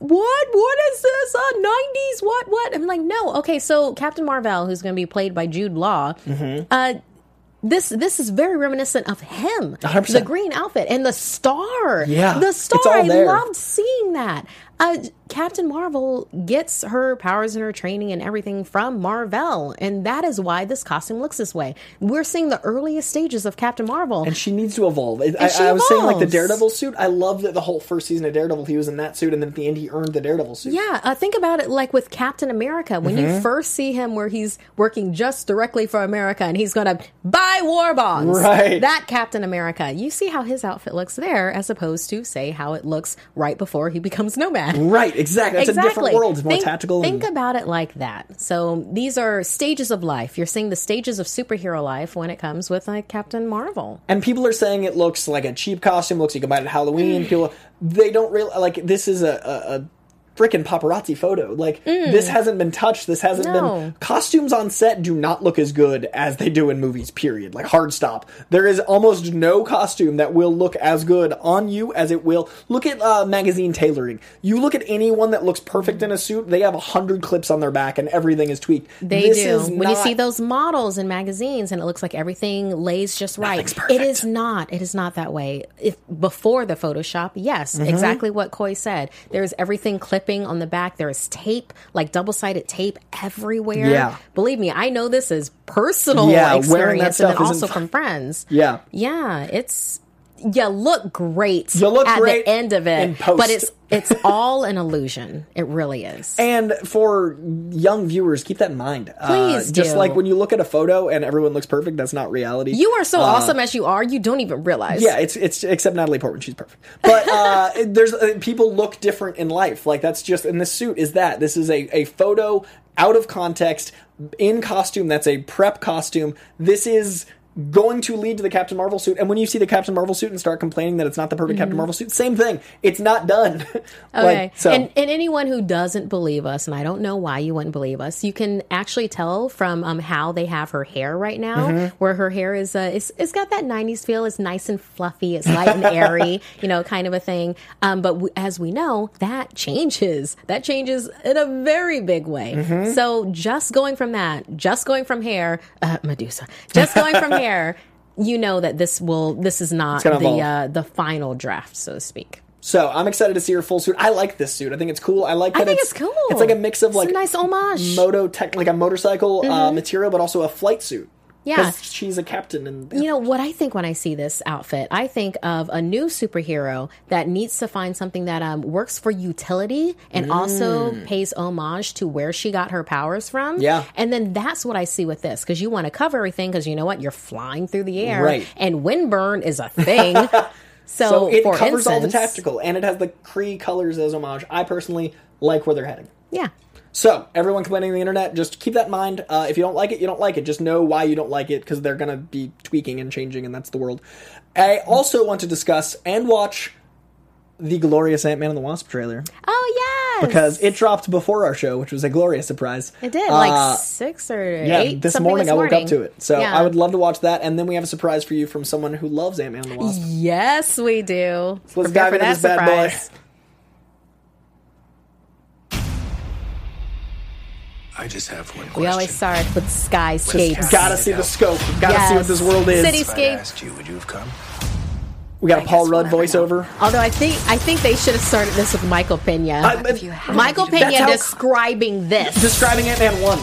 what? What is this? Uh, 90s? What? What? I'm like, no. Okay, so Captain Marvel, who's going to be played by Jude Law, Mm-hmm. uh, this this is very reminiscent of him. 100%. The green outfit and the star. Yeah, the it's star. I loved seeing that. Uh, Captain Marvel gets her powers and her training and everything from Marvel, and that is why this costume looks this way. We're seeing the earliest stages of Captain Marvel. and she needs to evolve. I, I was saying like the. Daredevil suit. I love that the whole first season of Daredevil he was in that suit, and then at the end he earned the Daredevil suit. Yeah, uh, think about it like with Captain America. When Mm-hmm. you first see him, where he's working just directly for America and he's going to buy war bonds. Right. That Captain America. You see how his outfit looks there, as opposed to, say, how it looks right before he becomes Nomad. Right, exactly. It's a different world. It's more think, tactical. Think and, about it like that. So these are stages of life. You're seeing the stages of superhero life when it comes with like Captain Marvel. and people are saying it looks like a cheap costume. Looks like you can buy it at Mm. Halloween. People they don't really like this is a. a, a Freaking paparazzi photo. Like this hasn't been touched. This hasn't Mm. No. been. Costumes on set do not look as good as they do in movies. Period. Like hard stop. There is almost no costume that will look as good on you as it will. Look at uh, magazine tailoring. You look at anyone that looks perfect in a suit. They have a hundred clips on their back and everything is tweaked. They This do. is When you see those models in magazines and it looks like everything lays just right. It is not. It is not that way. If before the Photoshop, yes, Mm-hmm. exactly what Coy said. There's everything clipping on the back. There is tape, like double sided tape everywhere. Yeah. Believe me, I know this is personal Yeah, experience and then also from friends. Yeah. Yeah, it's you look great You look at great the end of it, but it's it's all an illusion. It really is. And for young viewers, keep that in mind. Please uh, Just like when you look at a photo and everyone looks perfect, that's not reality. you are so Uh, awesome as you are, you don't even realize. Yeah, it's it's except Natalie Portman, she's perfect. But uh, there's uh, people look different in life. Like that's just and this suit is that. This is a a photo out of context in costume. That's a prep costume. This is going to lead to the Captain Marvel suit. And when you see the Captain Marvel suit and start complaining that it's not the perfect Captain Marvel suit, same thing. It's not done. Okay. like, so and, and anyone who doesn't believe us, and I don't know why you wouldn't believe us, you can actually tell from um, how they have her hair right now, Mm-hmm. where her hair is, uh, it's, it's got that 90s feel. It's nice and fluffy. It's light and airy, you know, kind of a thing. Um, but w- as we know, that changes. That changes in a very big way. Mm-hmm. So just going from that, just going from hair, uh, Medusa, just going from you know that this will, this is not the, uh, the final draft, so to speak. So I'm excited to see her full suit. I like this suit. I think it's cool. I like that I think it's, it's cool. It's like a mix of It's a like nice homage. Mm-hmm. moto tech, like a motorcycle uh, material, but also a flight suit. Yeah. she's a captain, and You know what I think when I see this outfit? I think of a new superhero that needs to find something that um, works for utility and also pays homage to where she got her powers from. Mm. Yeah. and then that's what I see with this because you want to cover everything because you know what you're flying through the air, Right. And windburn is a thing. so, so it covers all the tactical, and it has the Kree colors as homage. I personally like where they're heading. Yeah. So everyone complaining on the internet, just keep that in mind. Uh, if you don't like it, you don't like it. Just know why you don't like it because they're gonna be tweaking and changing, and that's the world. I also want to discuss and watch the glorious Ant Man and the Wasp trailer Oh yeah, because it dropped before our show, which was a glorious surprise. it did Uh, like six or Yeah, eight. this morning this I woke up to it. So Yeah. I would love to watch that, and then we have a surprise for you from someone who loves Ant Man and the Wasp. Yes, we do. So let's Prepare dive for into this bad boy. I just have one question. We always start with skyscapes. Gotta see the scope. Gotta see what this world is. If I'd Cityscape. asked you, would you have come? We got a Paul Rudd we'll voiceover. Although I think I think they should have started this with Michael Pena. I- Michael That's Pena how- describing this. describing Ant Man one.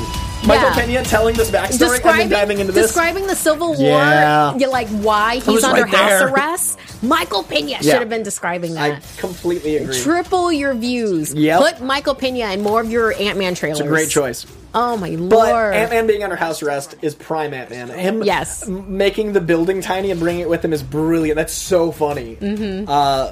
Michael Yeah. Pena telling this backstory and then diving into this. describing the Civil War, Yeah. you're like why he's under right house arrest. Michael Pena Yeah. should have been describing that. I completely agree. Triple your views. Yep. Put Michael Pena in more of your Ant Man trailers. It's a great choice. Oh my But lord! Ant Man being under house arrest is prime Ant Man. Him Yes. making the building tiny and bringing it with him is brilliant. That's so funny. Mm-hmm. Uh,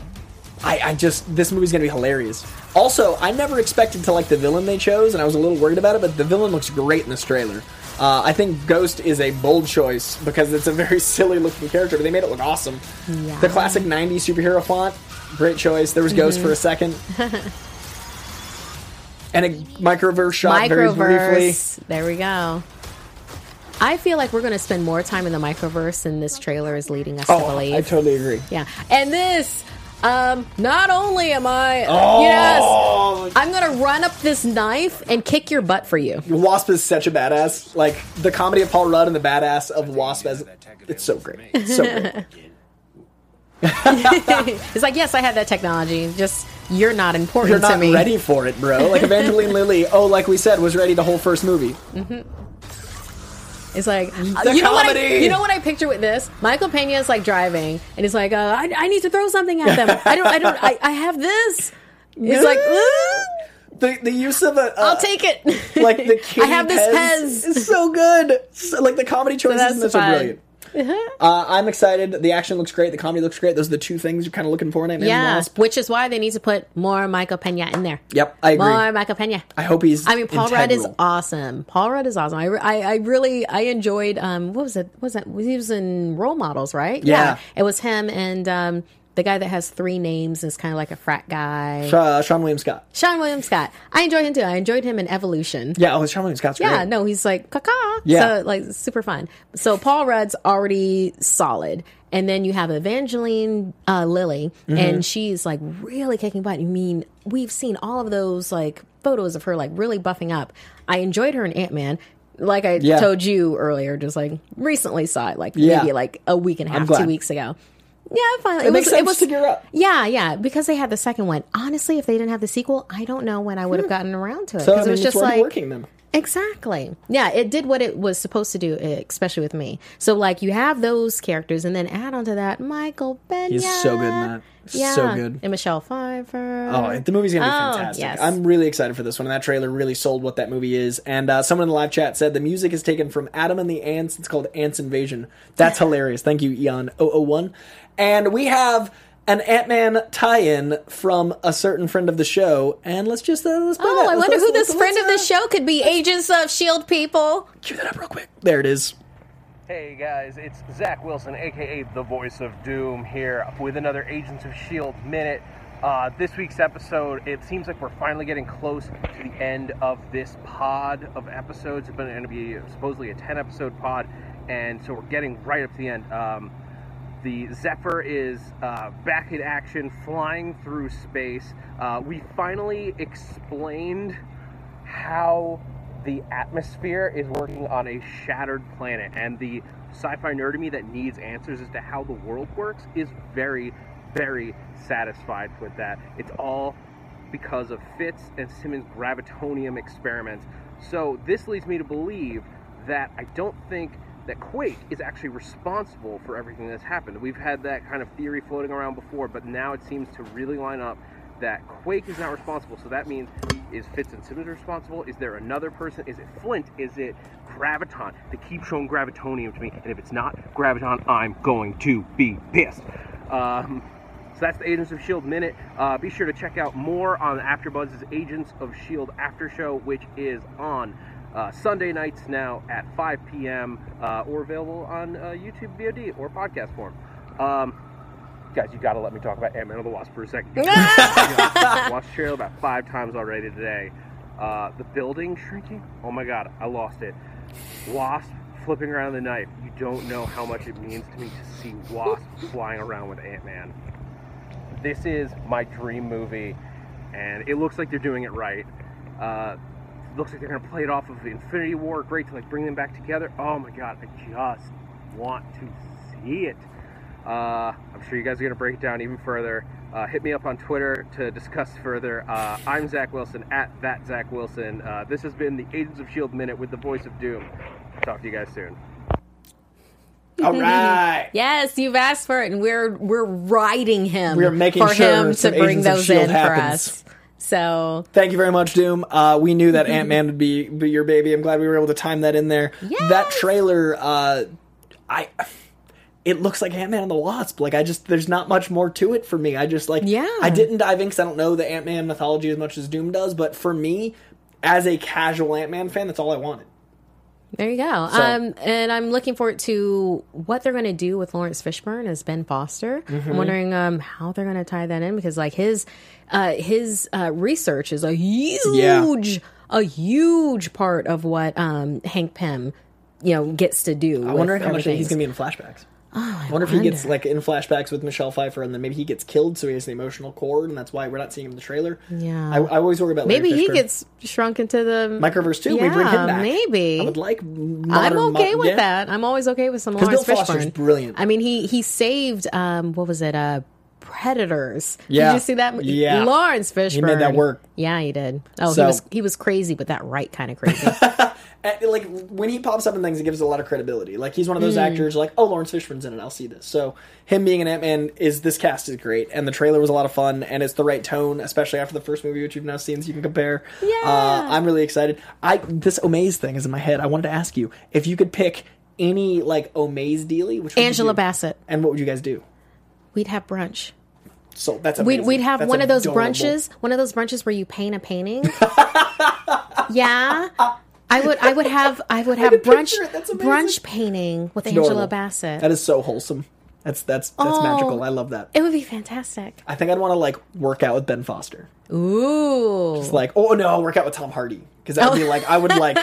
I, I just this movie's gonna be hilarious. Also, I never expected to like the villain they chose, and I was a little worried about it. But the villain looks great in this trailer. Uh, I think Ghost is a bold choice because it's a very silly looking character, but they made it look awesome. Yeah. The classic '90s superhero font, great choice. There was Ghost Mm-hmm. for a second. And a microverse shot very briefly. There we go. I feel like we're going to spend more time in the microverse than this trailer is leading us to Oh, believe. I totally agree. yeah, and this. Um, not only am I, Oh. yes, I'm gonna run up this knife and kick your butt for you. Wasp is such a badass. Like the comedy of Paul Rudd and the badass of Wasp as it's so great. It's so great. It's like, yes, I have that technology. Just you're not important You're not ready for it, bro. Like Evangeline Lilly, oh, like we said, was ready the whole first movie. It's like The you know what I, you know what I picture with this. Michael Pena is like driving, and he's like, uh, I, I need to throw something at them. I don't, I don't, I, I have this. It's like, "Ooh, The the use of a uh, I'll take it. like the I have this Pez. is so good. So, like the comedy choices that's in this are fun. Uh, I'm excited. The action looks great. The comedy looks great. Those are the two things you're kind of looking for in Ant-Man Yeah, which is why they need to put more Michael Pena in there. Yep, I agree. More Michael Pena. I hope he's. I mean, Paul Rudd is awesome. Paul Rudd is awesome. I, I, I really, I enjoyed. Um, what was it? What was that? He was in Role Models, right? Yeah. it was him and um, the guy that has three names is kind of like a frat guy. Uh, Seann William Scott. Seann William Scott. I enjoyed him too. I enjoyed him in Evolution. Yeah, oh, Seann William Scott's great. Yeah, no, he's like caca. Yeah. So like super fun. So Paul Rudd's already solid. And then you have Evangeline uh, Lilly, Mm-hmm. and she's like really kicking butt. I mean, we've seen all of those like photos of her like really buffing up. I enjoyed her in Ant Man. Like I Yeah. told you earlier, just like recently saw it, like Yeah. maybe like a week and a half, two weeks ago. Yeah, finally. It makes sense to gear up. Yeah, yeah, because they had the second one. Honestly, if they didn't have the sequel, I don't know when I would have hmm. gotten around to it. So I Because mean, it was just like working then. Exactly. Yeah, it did what it was supposed to do, especially with me. So, like, you have those characters, and then add onto that Michael Pena. He's so good in that. Yeah, So good. And Michelle Pfeiffer. Oh, the movie's gonna be Oh, fantastic. yes. I'm really excited for this one. And that trailer really sold what that movie is. And uh, someone in the live chat said the music is taken from Adam and the Ants. It's called Ants Invasion. That's hilarious. Thank you, Eon001. And we have an Ant Man tie-in from a certain friend of the show. And let's just uh, let's play Oh, that. I Let's- wonder who let's- this friend of the let's, uh, show could be. Agents of S.H.I.E.L.D. people. Cue that up real quick. There it is. Hey guys, it's Zach Wilson, aka the voice of Doom, here with another Agents of S.H.I.E.L.D. Minute. Uh, this week's episode, it seems like we're finally getting close to the end of this pod of episodes. It's going to be supposedly a 10 episode pod, and so we're getting right up to the end. Um, the Zephyr is uh, back in action, flying through space. Uh, we finally explained how the atmosphere is working on a shattered planet, and the sci-fi nerd in me that needs answers as to how the world works is very, very satisfied with that. It's all because of Fitz and Simmons' gravitonium experiments. So this leads me to believe that I don't think that Quake is actually responsible for everything that's happened. We've had that kind of theory floating around before, but now it seems to really line up that Quake is not responsible. So that means is Fitz and Simmons responsible? Is there another person? Is it Flint? Is it Graviton? They keep showing Gravitonium to me, and if it's not Graviton, I'm going to be pissed. Um, so that's the Agents of S.H.I.E.L.D. Minute. Uh, be sure to check out more on AfterBuzz's Agents of S.H.I.E.L.D. After Show, which is on uh, Sunday nights now at 5 p.m. Uh, or available on uh, YouTube VOD or podcast form. Um, guys, you gotta let me talk about Ant-Man and the Wasp for a second. I watched the trailer about five times already today. Uh, the building shrinking. Oh my god, I lost it. Wasp flipping around the knife. You don't know how much it means to me to see Wasp flying around with Ant-Man. This is my dream movie, and it looks like they're doing it right. Looks like they're gonna play it off of Infinity War. Great to like bring them back together. Oh my god, I just want to see it. Uh, I'm sure you guys are gonna break it down even further. Uh, hit me up on Twitter to discuss further. Uh, I'm Zach Wilson at that Zach Wilson. Uh, this has been the Agents of Shield Minute with the voice of Doom. Talk to you guys soon. All right. Yes, you've asked for it, and we're we're riding him. We're making for sure him to bring those S.H.I.E.L.D. in for us. So Thank you very much, Doom. Uh, we knew that Ant Man would be, be your baby. I'm glad we were able to time that in there. That trailer, uh, I. It looks like Ant Man and the Wasp. Like I just, there's not much more to it for me. I just like, Yeah. I didn't dive in because I don't know the Ant Man mythology as much as Doom does. But for me, as a casual Ant Man fan, that's all I wanted. There you go. um, and I'm looking forward to what they're going to do with Lawrence Fishburne as Ben Foster. Mm-hmm. I'm wondering um, how they're going to tie that in because like his uh, his uh, research is a huge a huge part of what um, Hank Pym you know gets to do. I wonder how much he's going to be in flashbacks. I wonder if he gets like in flashbacks with Michelle Pfeiffer, and then maybe he gets killed, so he has the emotional cord, and that's why we're not seeing him in the trailer. Yeah. I, I always worry about Larry Maybe he Fishburne. gets shrunk into the Microverse too. we bring him Yeah, back. Maybe I would like. I'm okay mo- with yeah. that. I'm always okay with some Lawrence Bill Foster's Fishburne. brilliant. I mean, he he saved um what was it? Uh Predators. Yeah. Did you see that? Yeah. Lawrence Fishburne. He made that work. Yeah, he did. Oh, So- he was he was crazy, but that right kind of crazy. And, like when he pops up in things, it gives a lot of credibility. Like he's one of those Mm. actors, like oh Lawrence Fishburne's in it, I'll see this. So him being an Ant Man is this cast is great, and the trailer was a lot of fun, and it's the right tone, especially after the first movie, which you've now seen, so you can compare. Yeah. uh, I'm really excited. I this Omaze thing is in my head. I wanted to ask you if you could pick any like Omaze dealy, which Angela? Bassett. and what would you guys do? We'd have brunch. So that's We'd, we'd have That's one of those brunches, one of those brunches where you paint a painting. yeah. I would I would have I would have could brunch picture it. That's amazing. brunch painting with Angela Adorable. Bassett. That is so wholesome. That's that's that's Oh. magical. I love that. it would be fantastic. I think I'd want to like work out with Ben Foster. Ooh. It's like, oh no, I'll work out with Tom Hardy because that would be Oh. like I would like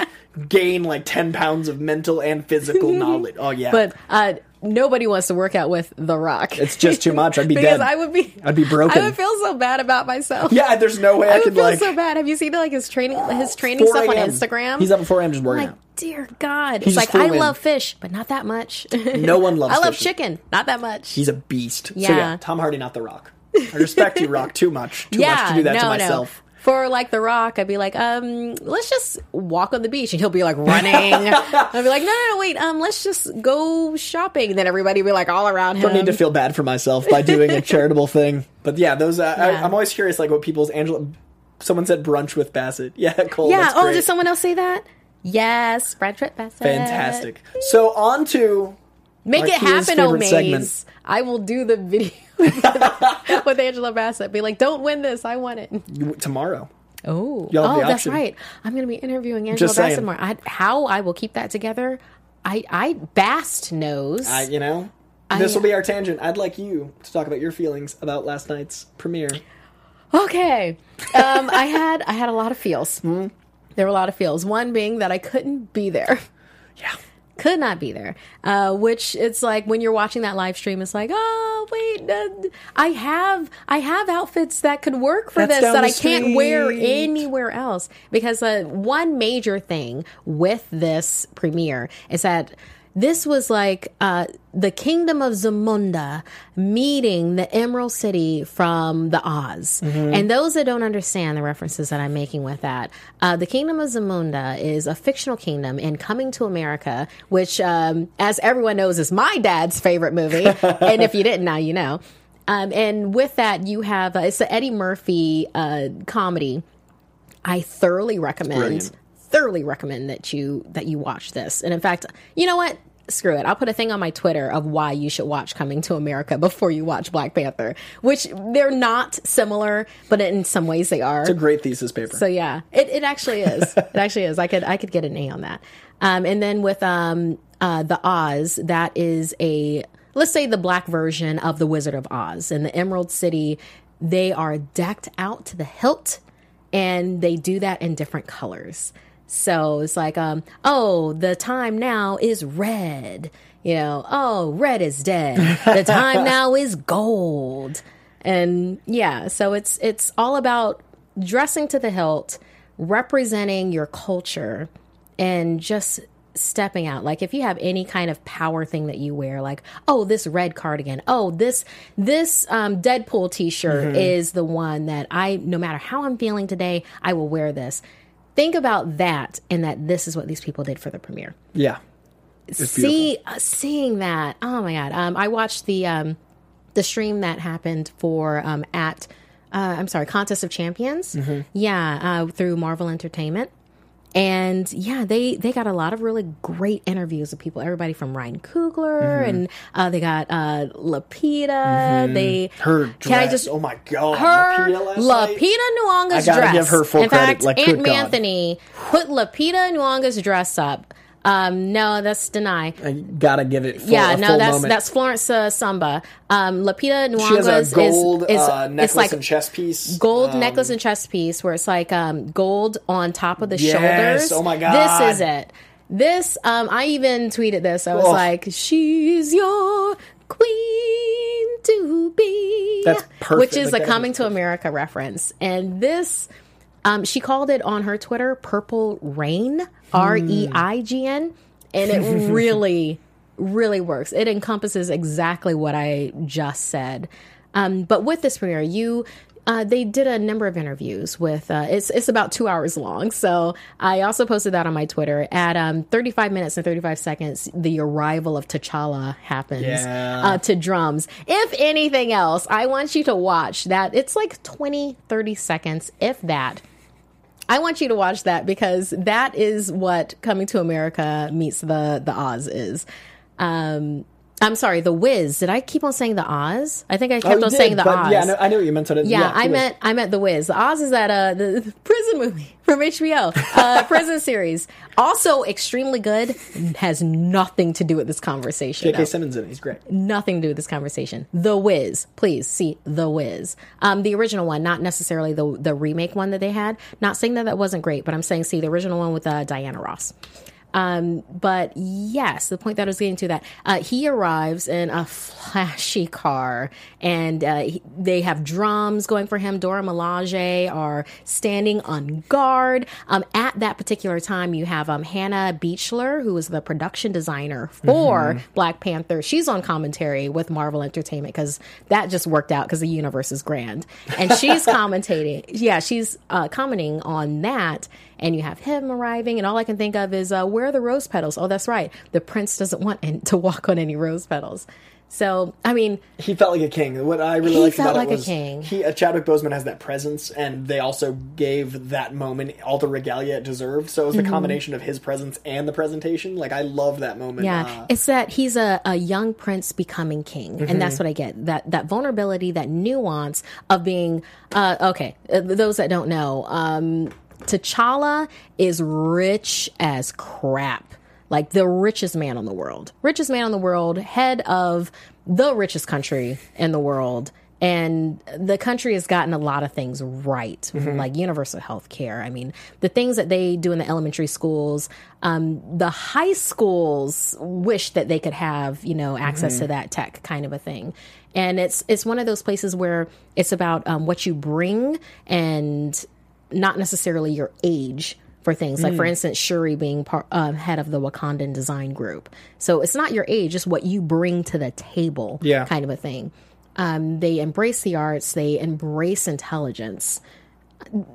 gain like ten pounds of mental and physical knowledge. Oh yeah, But uh, nobody wants to work out with The Rock. it's just too much. I'd be because dead. I would be I'd be broken. I would feel so bad about myself. yeah, there's no way I, I would could feel like so bad. Have you seen like his training his training stuff on Instagram? He's up at 4 a.m. just working like, out. dear God. He's it's like I in. love fish, but not that much. No one loves fish. I love fish. chicken, not that much. He's a beast. So Yeah. yeah, Tom Hardy, not The Rock. I respect you, Rock, too much. Too much to do that no, to no. For like The Rock, I'd be like, um, let's just walk on the beach, and he'll be like running. I'd be like, no, no, no, wait, um, let's just go shopping. And then everybody would be like all around him. don't need to feel bad for myself by doing a charitable thing. But yeah, those uh, I, Yeah. I'm always curious, like what people's Angela. Someone said brunch with Bassett. Yeah, Cole. yeah. Oh, great. did someone else say that? Yes, Brad Tritt Bassett. fantastic. So on to Make it happen, oh favorite segment. I will do the video with Angela Bassett. Be like, don't win this. I want it. tomorrow. Oh, oh, that's right. I'm going to be interviewing Angela Just saying. Bassett more. I, how I will keep that together, I, I Bast knows. I, you know, I- this will be our tangent. I'd like you to talk about your feelings about last night's premiere. Okay. Um, I had I had a lot of feels. Hmm? There were a lot of feels. One being that I couldn't be there. Yeah. Could not be there. Uh, which it's like when you're watching that live stream, it's like, oh wait, uh, I have I have outfits that could work for That's this that I can't wear anywhere else. Because uh, one major thing with this premiere is that this was like uh, the kingdom of Zamunda meeting the Emerald City from the Oz. And those that don't understand the references that I'm making with that, uh, the kingdom of Zamunda is a fictional kingdom in Coming to America, which, um, as everyone knows, is my dad's favorite movie. and if you didn't, now you know. Um, and with that, you have uh, it's an Eddie Murphy uh, comedy. I thoroughly recommend. Thoroughly recommend that you that you watch this. And in fact, you know what? Screw it. I'll put a thing on my Twitter of why you should watch Coming to America before you watch Black Panther, which they're not similar, but in some ways they are. It's a great thesis paper. So yeah, it, it actually is. it actually is. I could I could get an A on that. Um, and then with um, uh, the Oz, that is a let's say the black version of the Wizard of Oz In the Emerald City. They are decked out to the hilt, and they do that in different colors. So it's like, um, oh, the time now is red. You know, oh, red is dead. The time now is gold. And yeah, so it's it's all about dressing to the hilt, representing your culture, and just stepping out. Like if you have any kind of power thing that you wear, like oh this red cardigan, oh this this um, Deadpool T-shirt is the one that I no matter how I'm feeling today, I will wear this. Think about that, and that this is what these people did for the premiere. Yeah. see uh, seeing that oh my god. Um i watched the um the stream that happened for um at uh, i'm sorry contest of champions. Yeah uh through marvel entertainment and yeah they they got a lot of really great interviews with people everybody from ryan coogler and uh they got uh lupita they Her dress. can i just oh my god. her Lupita. Lupita Nyong'o's I gotta dress. give her full In credit, fact, like, Aunt Anthony put Lupita Nyong'o's dress up. Um, no, that's deny. I gotta give it. Full, yeah, a no, that's moment. that's Florence uh, Samba. Um, Lupita has a gold is, is uh, necklace it's like and chest piece. gold Um, necklace and chest piece where it's like um, gold on top of the Yes, shoulders. oh my God. This is it. This um, I even tweeted this. I was Oh. like, "She's your queen to be," That's perfect. which is Like, a Coming is to America reference. And this, um, she called it on her Twitter "Purple Rain," R E I G N, and it really, really works. It encompasses exactly what I just said. Um, but with this premiere, you. Uh, they did a number of interviews with uh, it's it's about two hours long so i also posted that on my twitter at um, 35 minutes and 35 seconds the arrival of t'challa happens Yeah. uh, to drums if anything else i want you to watch that it's like 20 30 seconds if that I want you to watch that because that is what Coming to America meets the the Oz is. Um, I'm sorry, the Wiz. Did I keep on saying the Oz? I think I Oh, kept you on did, saying the Oz. Yeah, I know, I know what you meant. So that, Yeah, I was- meant I meant the Wiz. The Oz is that uh the, prison movie from HBO, uh, prison series. Also extremely good. Has nothing to do with this conversation. J.K. Simmons in it. He's great. nothing to do with this conversation. The Wiz, please see The Wiz. Um, the original one, not necessarily the the remake one that they had. Not saying that that wasn't great, but I'm saying see the original one with uh, Diana Ross. Um, but yes, the point that I was getting to that uh, he arrives in a flashy car, and uh, he, they have drums going for him. Dora Milaje are standing on guard. Um, at that particular time, you have um, Hannah Beachler, who is the production designer for Black Panther. She's on commentary with Marvel Entertainment because that just worked out because the universe is grand, and she's commentating. Yeah, she's uh, commenting on that and you have him arriving, and all I can think of is uh, where are the rose petals? Oh, that's right, the prince doesn't want an- to walk on any rose petals. So, I mean, He felt like a king. What I really liked about like it was he uh, Chadwick Boseman has that presence, and they also gave that moment all the regalia it deserved. So it was the combination of his presence and the presentation. Like I love that moment. Mm-hmm. yeah, Uh, it's that he's a, a young prince becoming king, and that's what I get that that vulnerability, that nuance of being. Uh, okay, uh, those that don't know, um, T'Challa is rich as crap. Like the richest man in the world, richest man in the world, head of the richest country in the world. And the country has gotten a lot of things right, like universal health care. I mean, the things that they do in the elementary schools, um, the high schools wish that they could have, you know, access to that tech kind of a thing. And it's it's one of those places where it's about um, what you bring and not necessarily your age for things. Like, for instance, Shuri being part, um, head of the Wakandan design group. So it's not your age, it's what you bring to the table, Yeah. kind of a thing. Um, they embrace the arts, they embrace intelligence.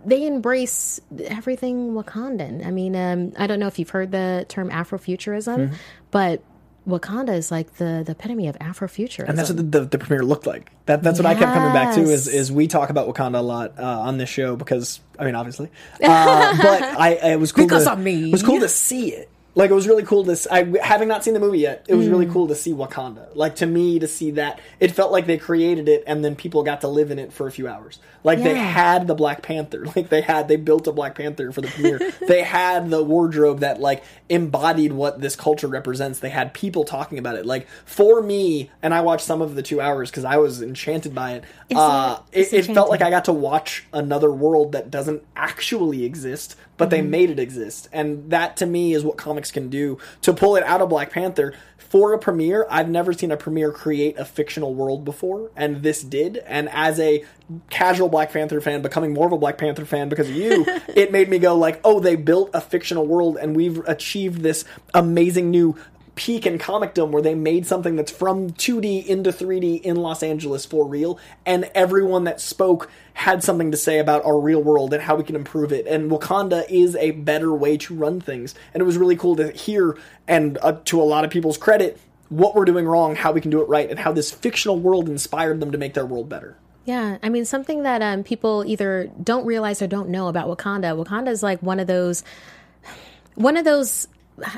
They embrace everything Wakandan. I mean, um, I don't know if you've heard the term Afrofuturism, but Wakanda is like the, the epitome of Afrofuturism. and that's what the, the, the premiere looked like. That that's what I kept coming back to. Is is we talk about Wakanda a lot uh, on this show because I mean obviously, uh, but I it was cool Because to, of me. It was cool to see it. Like it was really cool to. I having not seen the movie yet. It was Mm. really cool to see Wakanda. Like to me to see that it felt like they created it and then people got to live in it for a few hours. Like they had the Black Panther. Like they had they built a Black Panther for the premiere. they had the wardrobe that like embodied what this culture represents. They had people talking about it. Like for me, and I watched some of the two hours because I was enchanted by it. uh, it, it felt like. I got to watch another world that doesn't actually exist, but they mm-hmm. made it exist. And that to me is what comics can do to pull it out of Black Panther. For a premiere, I've never seen a premiere create a fictional world before, and this did. And as a casual Black Panther fan, becoming more of a Black Panther fan because of you, it made me go like, "Oh, they built a fictional world, and we've achieved this amazing new peak in comicdom where they made something that's from 2D into 3D in Los Angeles for real, and everyone that spoke had something to say about our real world and how we can improve it. And Wakanda is a better way to run things, and it was really cool to hear. And uh, to a lot of people's credit, what we're doing wrong, how we can do it right, and how this fictional world inspired them to make their world better. Yeah, I mean something that um, people either don't realize or don't know about Wakanda. Wakanda is like one of those, one of those.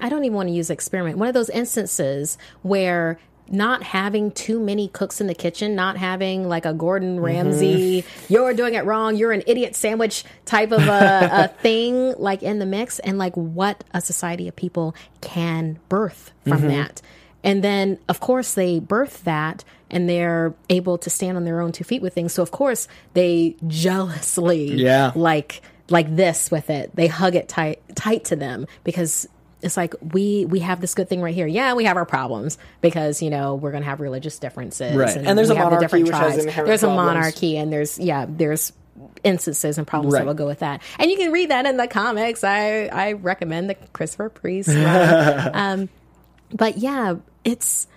I don't even want to use experiment. One of those instances where not having too many cooks in the kitchen, not having like a Gordon mm-hmm. Ramsay, you're doing it wrong, you're an idiot sandwich type of a, a thing, like in the mix, and like what a society of people can birth from mm-hmm. that. And then, of course, they birth that and they're able to stand on their own two feet with things. So, of course, they jealously, Yeah. like like this with it. They hug it tight tight to them because it's like we we have this good thing right here. Yeah, we have our problems because you know we're gonna have religious differences, Right. And there's a the monarchy different which has tribes. inherent There's a problems. monarchy, and there's yeah, there's instances and problems Right. that will go with that. And you can read that in the comics. I I recommend the Christopher Priest. um, but yeah, it's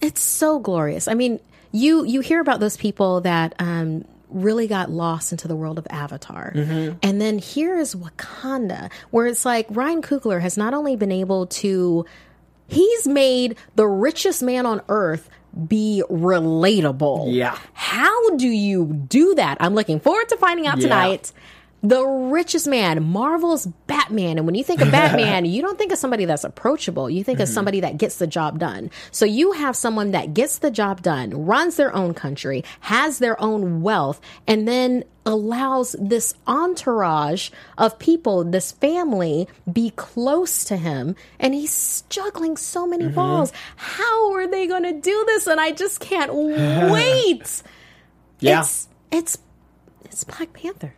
it's so glorious. I mean, you you hear about those people that um, really got lost into the world of Avatar, mm-hmm. and then here is Wakanda, where it's like Ryan Coogler has not only been able to, he's made the richest man on earth be relatable. Yeah. How do you do that? I'm looking forward to finding out Yeah. tonight. The richest man, Marvel's Batman. And when you think of Batman, you don't think of somebody that's approachable. You think of mm-hmm. somebody that gets the job done. So you have someone that gets the job done, runs their own country, has their own wealth, and then allows this entourage of people, this family, be close to him. And he's juggling so many mm-hmm. balls. How are they going to do this? And I just can't wait. Yeah. It's, it's, it's Black Panther.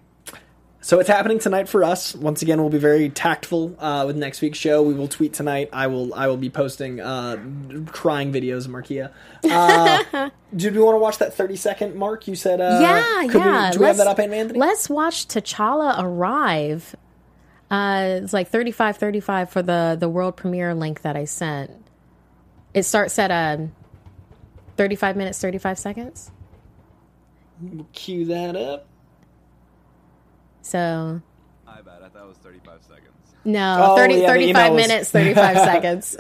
So it's happening tonight for us. Once again, we'll be very tactful uh, with next week's show. We will tweet tonight. I will. I will be posting uh, crying videos of Markeia. Uh, did we want to watch that thirty second mark? You said, uh, yeah, could we- yeah. do we have that up, Anthony? Let's watch T'Challa arrive. Uh, it's like thirty five thirty five for the the world premiere link that I sent. It starts at um, thirty five minutes thirty five seconds. We'll cue that up. So My bad. I thought it was 35 seconds. No, Oh, 30, yeah, 35 was- minutes, 35 seconds.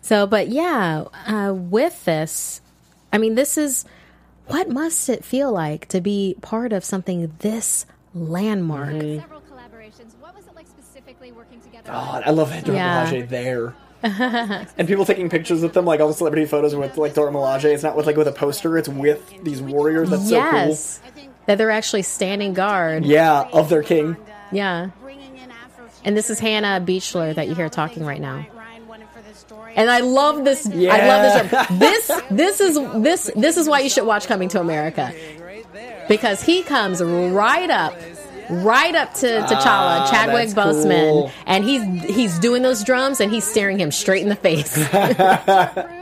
so, but yeah, uh, with this, I mean, this is what must it feel like to be part of something this landmark? Mm-hmm. Several collaborations. What was it like specifically working together? God, I love Dora Yeah. Milaje there. and people taking pictures with them, like all the celebrity photos with like Dora Milaje. It's not with like with a poster. It's with these warriors. That's so cool. yes. so That they're actually standing guard. Yeah, of their king. Yeah. And this is Hannah Beachler that you hear talking right now. And I love this. I love this. This this is this this is why you should watch Coming to America because he comes right up. Right up to T'Challa, Ah, Chadwick Boseman, cool. and he's he's doing those drums, and he's staring him straight in the face.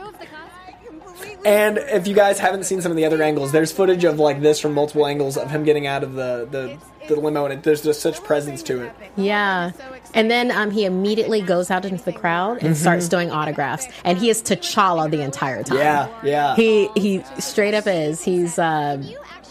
And if you guys haven't seen some of the other angles, there's footage of like this from multiple angles of him getting out of the the, the limo, and it, there's just such presence to it. Yeah. And then um, he immediately goes out into the crowd and Mhm. starts doing autographs. And he is T'Challa the entire time. Yeah, yeah. He he straight up is. He's uh,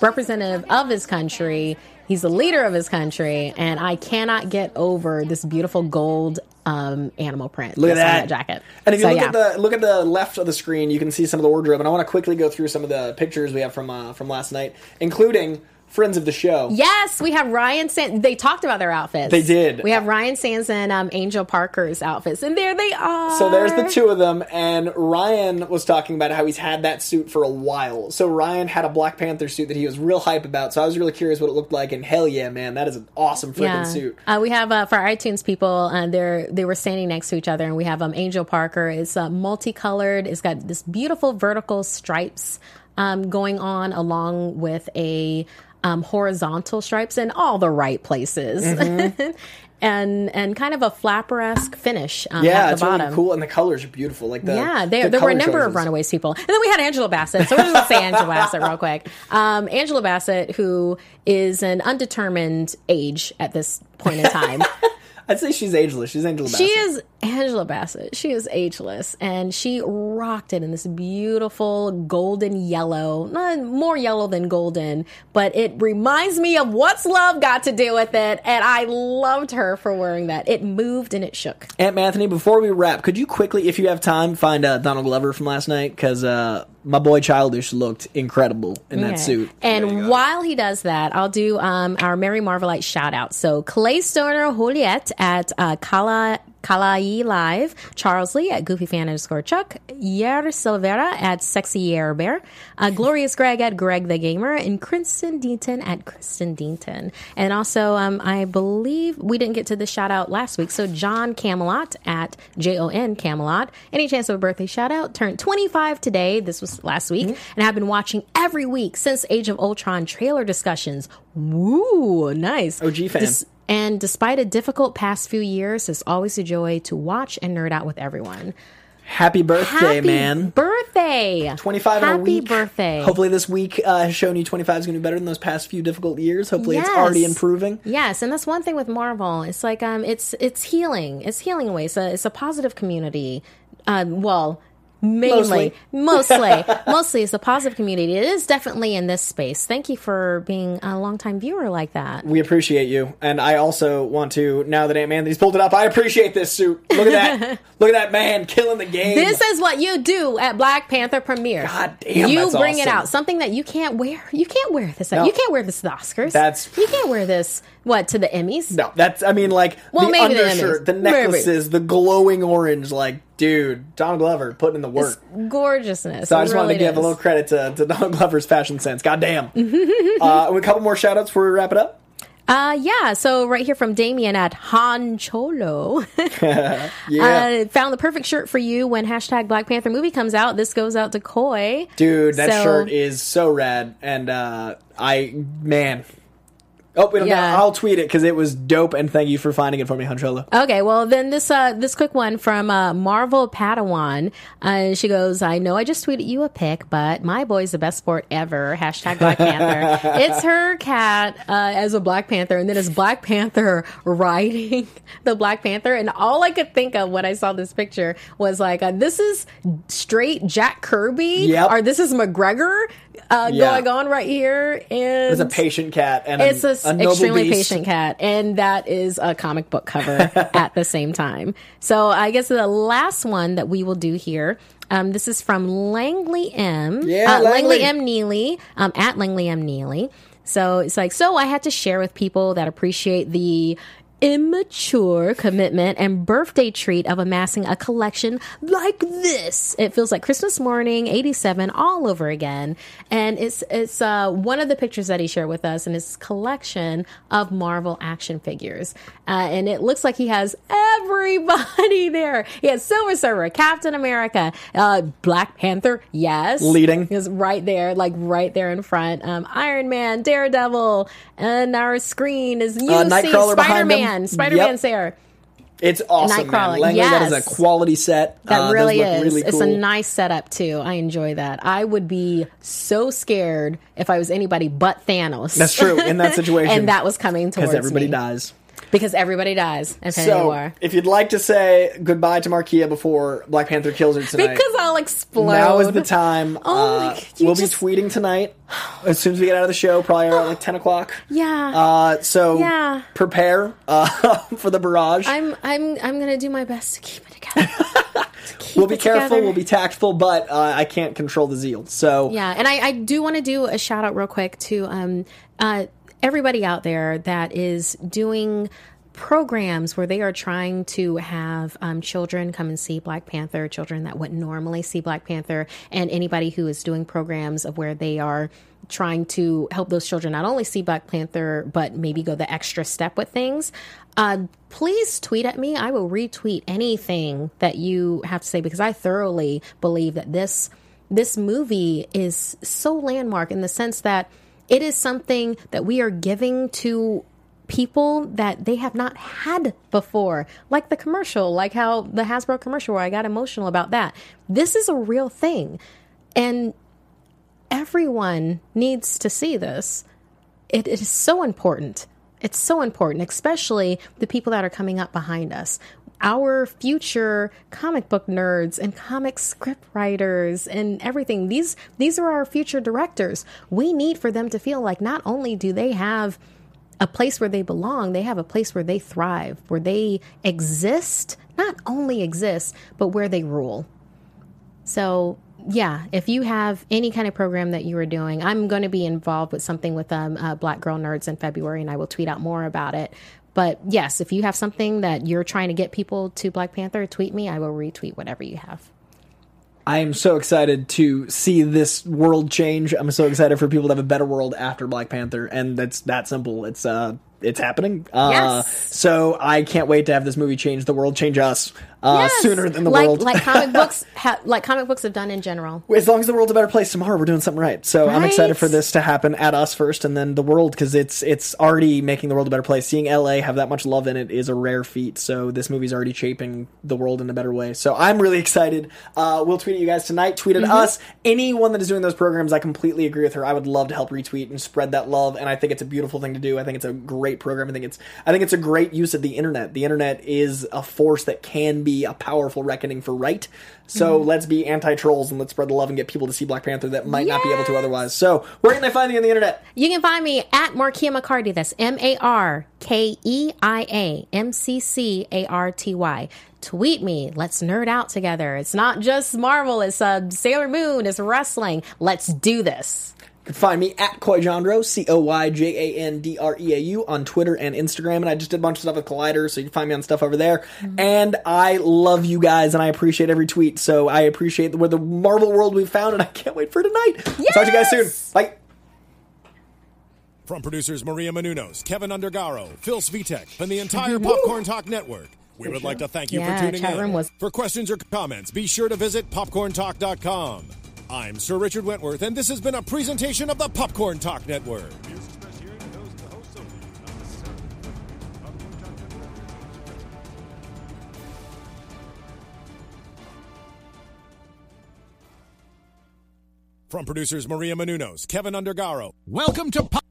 representative of his country. He's the leader of his country, and I cannot get over this beautiful gold um, animal print. Look at that's on that. jacket. And if you So, look yeah. at the look at the left of the screen, you can see some of the wardrobe. And I want to quickly go through some of the pictures we have from uh, from last night, including friends of the show. Yes, we have Ryan San. They talked about their outfits. They did. We have Ryan Sands and um, Angel Parker's outfits, and there they are. So there's the two of them, and Ryan was talking about how he's had that suit for a while. So Ryan had a Black Panther suit that he was real hype about. So I was really curious what it looked like, and hell yeah, man, that is an awesome freaking suit. Uh, we have uh, for our iTunes people, uh, they're they were standing next to each other, and we have um, Angel Parker. It's uh, multicolored. It's got this beautiful vertical stripes um, going on, along with a um, horizontal stripes in all the right places. Mhm. And and kind of a flapper esque finish um, yeah, at the it's bottom. really cool, and the colors are beautiful. Like the yeah, there, the there were a number of. Runaways people. And then we had Angela Bassett. So we're just to say Angela Bassett real quick. Um, Angela Bassett, who is an undetermined age at this point in time. I'd say she's ageless. She's Angela Bassett. She is Angela Bassett. She is ageless, and she rocked it in this beautiful golden yellow, more yellow than golden, but it reminds me of what's love got to do with it, and I loved her for wearing that. It moved and it shook. Aunt Anthony, before we wrap, could you quickly, if you have time, find uh, Donald Glover from last night? Because uh, my boy Childish looked incredible in that suit. And while he does that, I'll do um, our Mary Marvelite shout out. So Clay Stoner Juliet at uh, Kala. Kalai Live, Charles Lee at Goofy Fan underscore Chuck, Yer Silvera at Sexy Yer Bear, uh, Glorious Greg at Greg the Gamer, and Kristen Deaton at Kristen Deaton. And also, um, I believe we didn't get to the shout out last week. So John Camelot at J O N Camelot. Any chance of a birthday shout out? Turned 25 today. This was last week. And I've been watching every week since Age of Ultron trailer discussions. Woo, nice. OG fan. Des- and despite a difficult past few years, it's always a joy to watch and nerd out with everyone. Happy birthday, Happy man. Birthday! 25 in a Happy week. birthday. Hopefully, this week uh, has shown you 25 is going to be better than those past few difficult years. Hopefully, it's already improving. Yes, and that's one thing with Marvel. It's like um, it's it's healing. It's healing in a way. It's a, it's a positive community. Um, well, mainly, mostly, mostly, it's a positive community. It is definitely in this space. Thank you for being a longtime viewer like that. We appreciate you, and I also want to. Now that Anthony's pulled it up, I appreciate this suit. Look at that! Look at that man killing the game. This is what you do at Black Panther premiere. God damn, you bring it out. Something that you can't wear. You can't wear this. No. You can't wear this to the Oscars. That's- you can't wear this. What to the Emmys? no, that's. I mean, like Well, the maybe the undershirt, the, Maybe. necklaces, the glowing orange. Like, dude, Donald Glover putting in the work. Gorgeousness. So I just wanted to really give a little credit to, to Donald Glover's fashion sense. God damn. uh, a couple more shout outs before we wrap it up. Uh, yeah. So right here from Damien at Han Cholo. Yeah. Uh, found the perfect shirt for you when hashtag Black Panther movie comes out. This goes out to Coy. Dude, that So- shirt is so rad. And uh, I, man, Oh, we don't Yeah. know. I'll tweet it because it was dope, and thank you for finding it for me, Huncholo. Okay, well then this uh this quick one from uh, Marvel Padawan. Uh, she goes, "I know I just tweeted you a pic, but my boy's the best sport ever." Hashtag Black Panther. it's her cat uh, as a Black Panther, and then it's Black Panther riding the Black Panther, and all I could think of when I saw this picture was like, uh, "This is straight Jack Kirby, Yep. or this is McGregor uh, Yeah. going on right here." And It's a patient cat, and it's an a, a extremely beast. patient cat, and that is a comic book cover at the same time. So I guess the last one that we will do here. Um, this is from Langley M. Yeah, uh, Langley Langley. M. Neely um, at Langley M. Neely. So it's like, so I had to share with people that appreciate the immature commitment and birthday treat of amassing a collection like this. It feels like Christmas morning, 87 all over again. And it's, it's, uh, one of the pictures that he shared with us in his collection of Marvel action figures. Uh, and it looks like he has everybody there. He has Silver Surfer, Captain America, uh, Black Panther, yes. Leading. Is right there, like right there in front. Um, Iron Man, Daredevil, and our screen is you Uh, Nightcrawler behind Spider Man. Spider Man's Yep. there. It's awesome, Nightcrawler, man. Langley, that is yes. a quality set. That Uh, really is. Really It's a nice setup too. I enjoy that. I would be so scared if I was anybody but Thanos. That's true, in that situation. and that was coming towards because everybody me. dies. Because everybody dies. Infinity So, War. if you'd like to say goodbye to Markeia before Black Panther kills her tonight, Because I'll explode. now is the time. Oh, Uh, we'll just- be tweeting tonight as soon as we get out of the show, probably around like ten o'clock. Yeah. Uh, so Yeah. prepare uh, for the barrage. I'm I'm I'm gonna do my best to keep it together. Keep we'll be careful. together. We'll be tactful, but uh, I can't control the zeal. So Yeah, and I, I do want to do a shout out real quick to um, uh, everybody out there that is doing programs where they are trying to have um, children come and see Black Panther, children that wouldn't normally see Black Panther, and anybody who is doing programs of where they are trying to help those children not only see Black Panther, but maybe go the extra step with things. Uh, please tweet at me. I will retweet anything that you have to say because I thoroughly believe that this this movie is so landmark in the sense that it is something that we are giving to people that they have not had before like the commercial like how the hasbro commercial where i got emotional about that. This is a real thing. And everyone needs to see this. It, is so important. It's so important especially the people that are coming up behind us our future comic book nerds and comic script writers and everything. These these are our future directors. We need for them to feel like not only do they have a place where they belong they have a place where they thrive where they exist not only exist but where they rule. So yeah, if you have any kind of program that you are doing, I'm going to be involved with something with um, uh, Black Girl Nerds in February, and I will tweet out more about it. But yes, if you have something that you're trying to get people to Black Panther, tweet me. I will retweet whatever you have. I am so excited to see this world change. I'm so excited for people to have a better world after Black Panther, and that's that simple. It's uh, it's happening. Uh, Yes. So I can't wait to have this movie change the world, change us uh, Yes! sooner than the like, world. like comic books, ha- like comic books have done in general. as long as the world's a better place tomorrow, we're doing something right. So I'm excited for this to happen at us first, and then the world because it's it's already making the world a better place. Seeing LA have that much love in it is a rare feat. So this movie's already shaping the world in a better way. So I'm really excited. Uh, we'll tweet at you guys tonight. Tweet at Mm-hmm. us. Anyone that is doing those programs, I completely agree with her. I would love to help retweet and spread that love, and I think it's a beautiful thing to do. I think it's a great program. I think it's I think it's a great use of the internet. The internet is a force that can be a powerful reckoning for right. So Mm-hmm. let's be anti trolls and let's spread the love and get people to see Black Panther that might not be able to otherwise. So where can they find you on the internet? You can find me at Markeia McCarty. That's M A R K E I A M C C A R T Y. Tweet me. Let's nerd out together. It's not just Marvel. It's uh, Sailor Moon. It's wrestling. Let's do this. You can find me at CoyJandreau, C O Y J A N D R E A U, on Twitter and Instagram. And I just did a bunch of stuff with Collider, so you can find me on stuff over there. Mm-hmm. And I love you guys, and I appreciate every tweet. So I appreciate the, where the Marvel world we've found, and I can't wait for tonight. Talk to you guys soon. Bye. From producers Maria Menounos, Keven Undergaro, Phil Svitek, and the entire Popcorn Talk Network, we would like to thank you Yeah, for tuning chat in. room was- For questions or comments, be sure to visit popcorntalk.com. I'm Sir Richard Wentworth, and this has been a presentation of the Popcorn Talk Network. From producers Maria Menounos, Keven Undergaro. Welcome to Pop.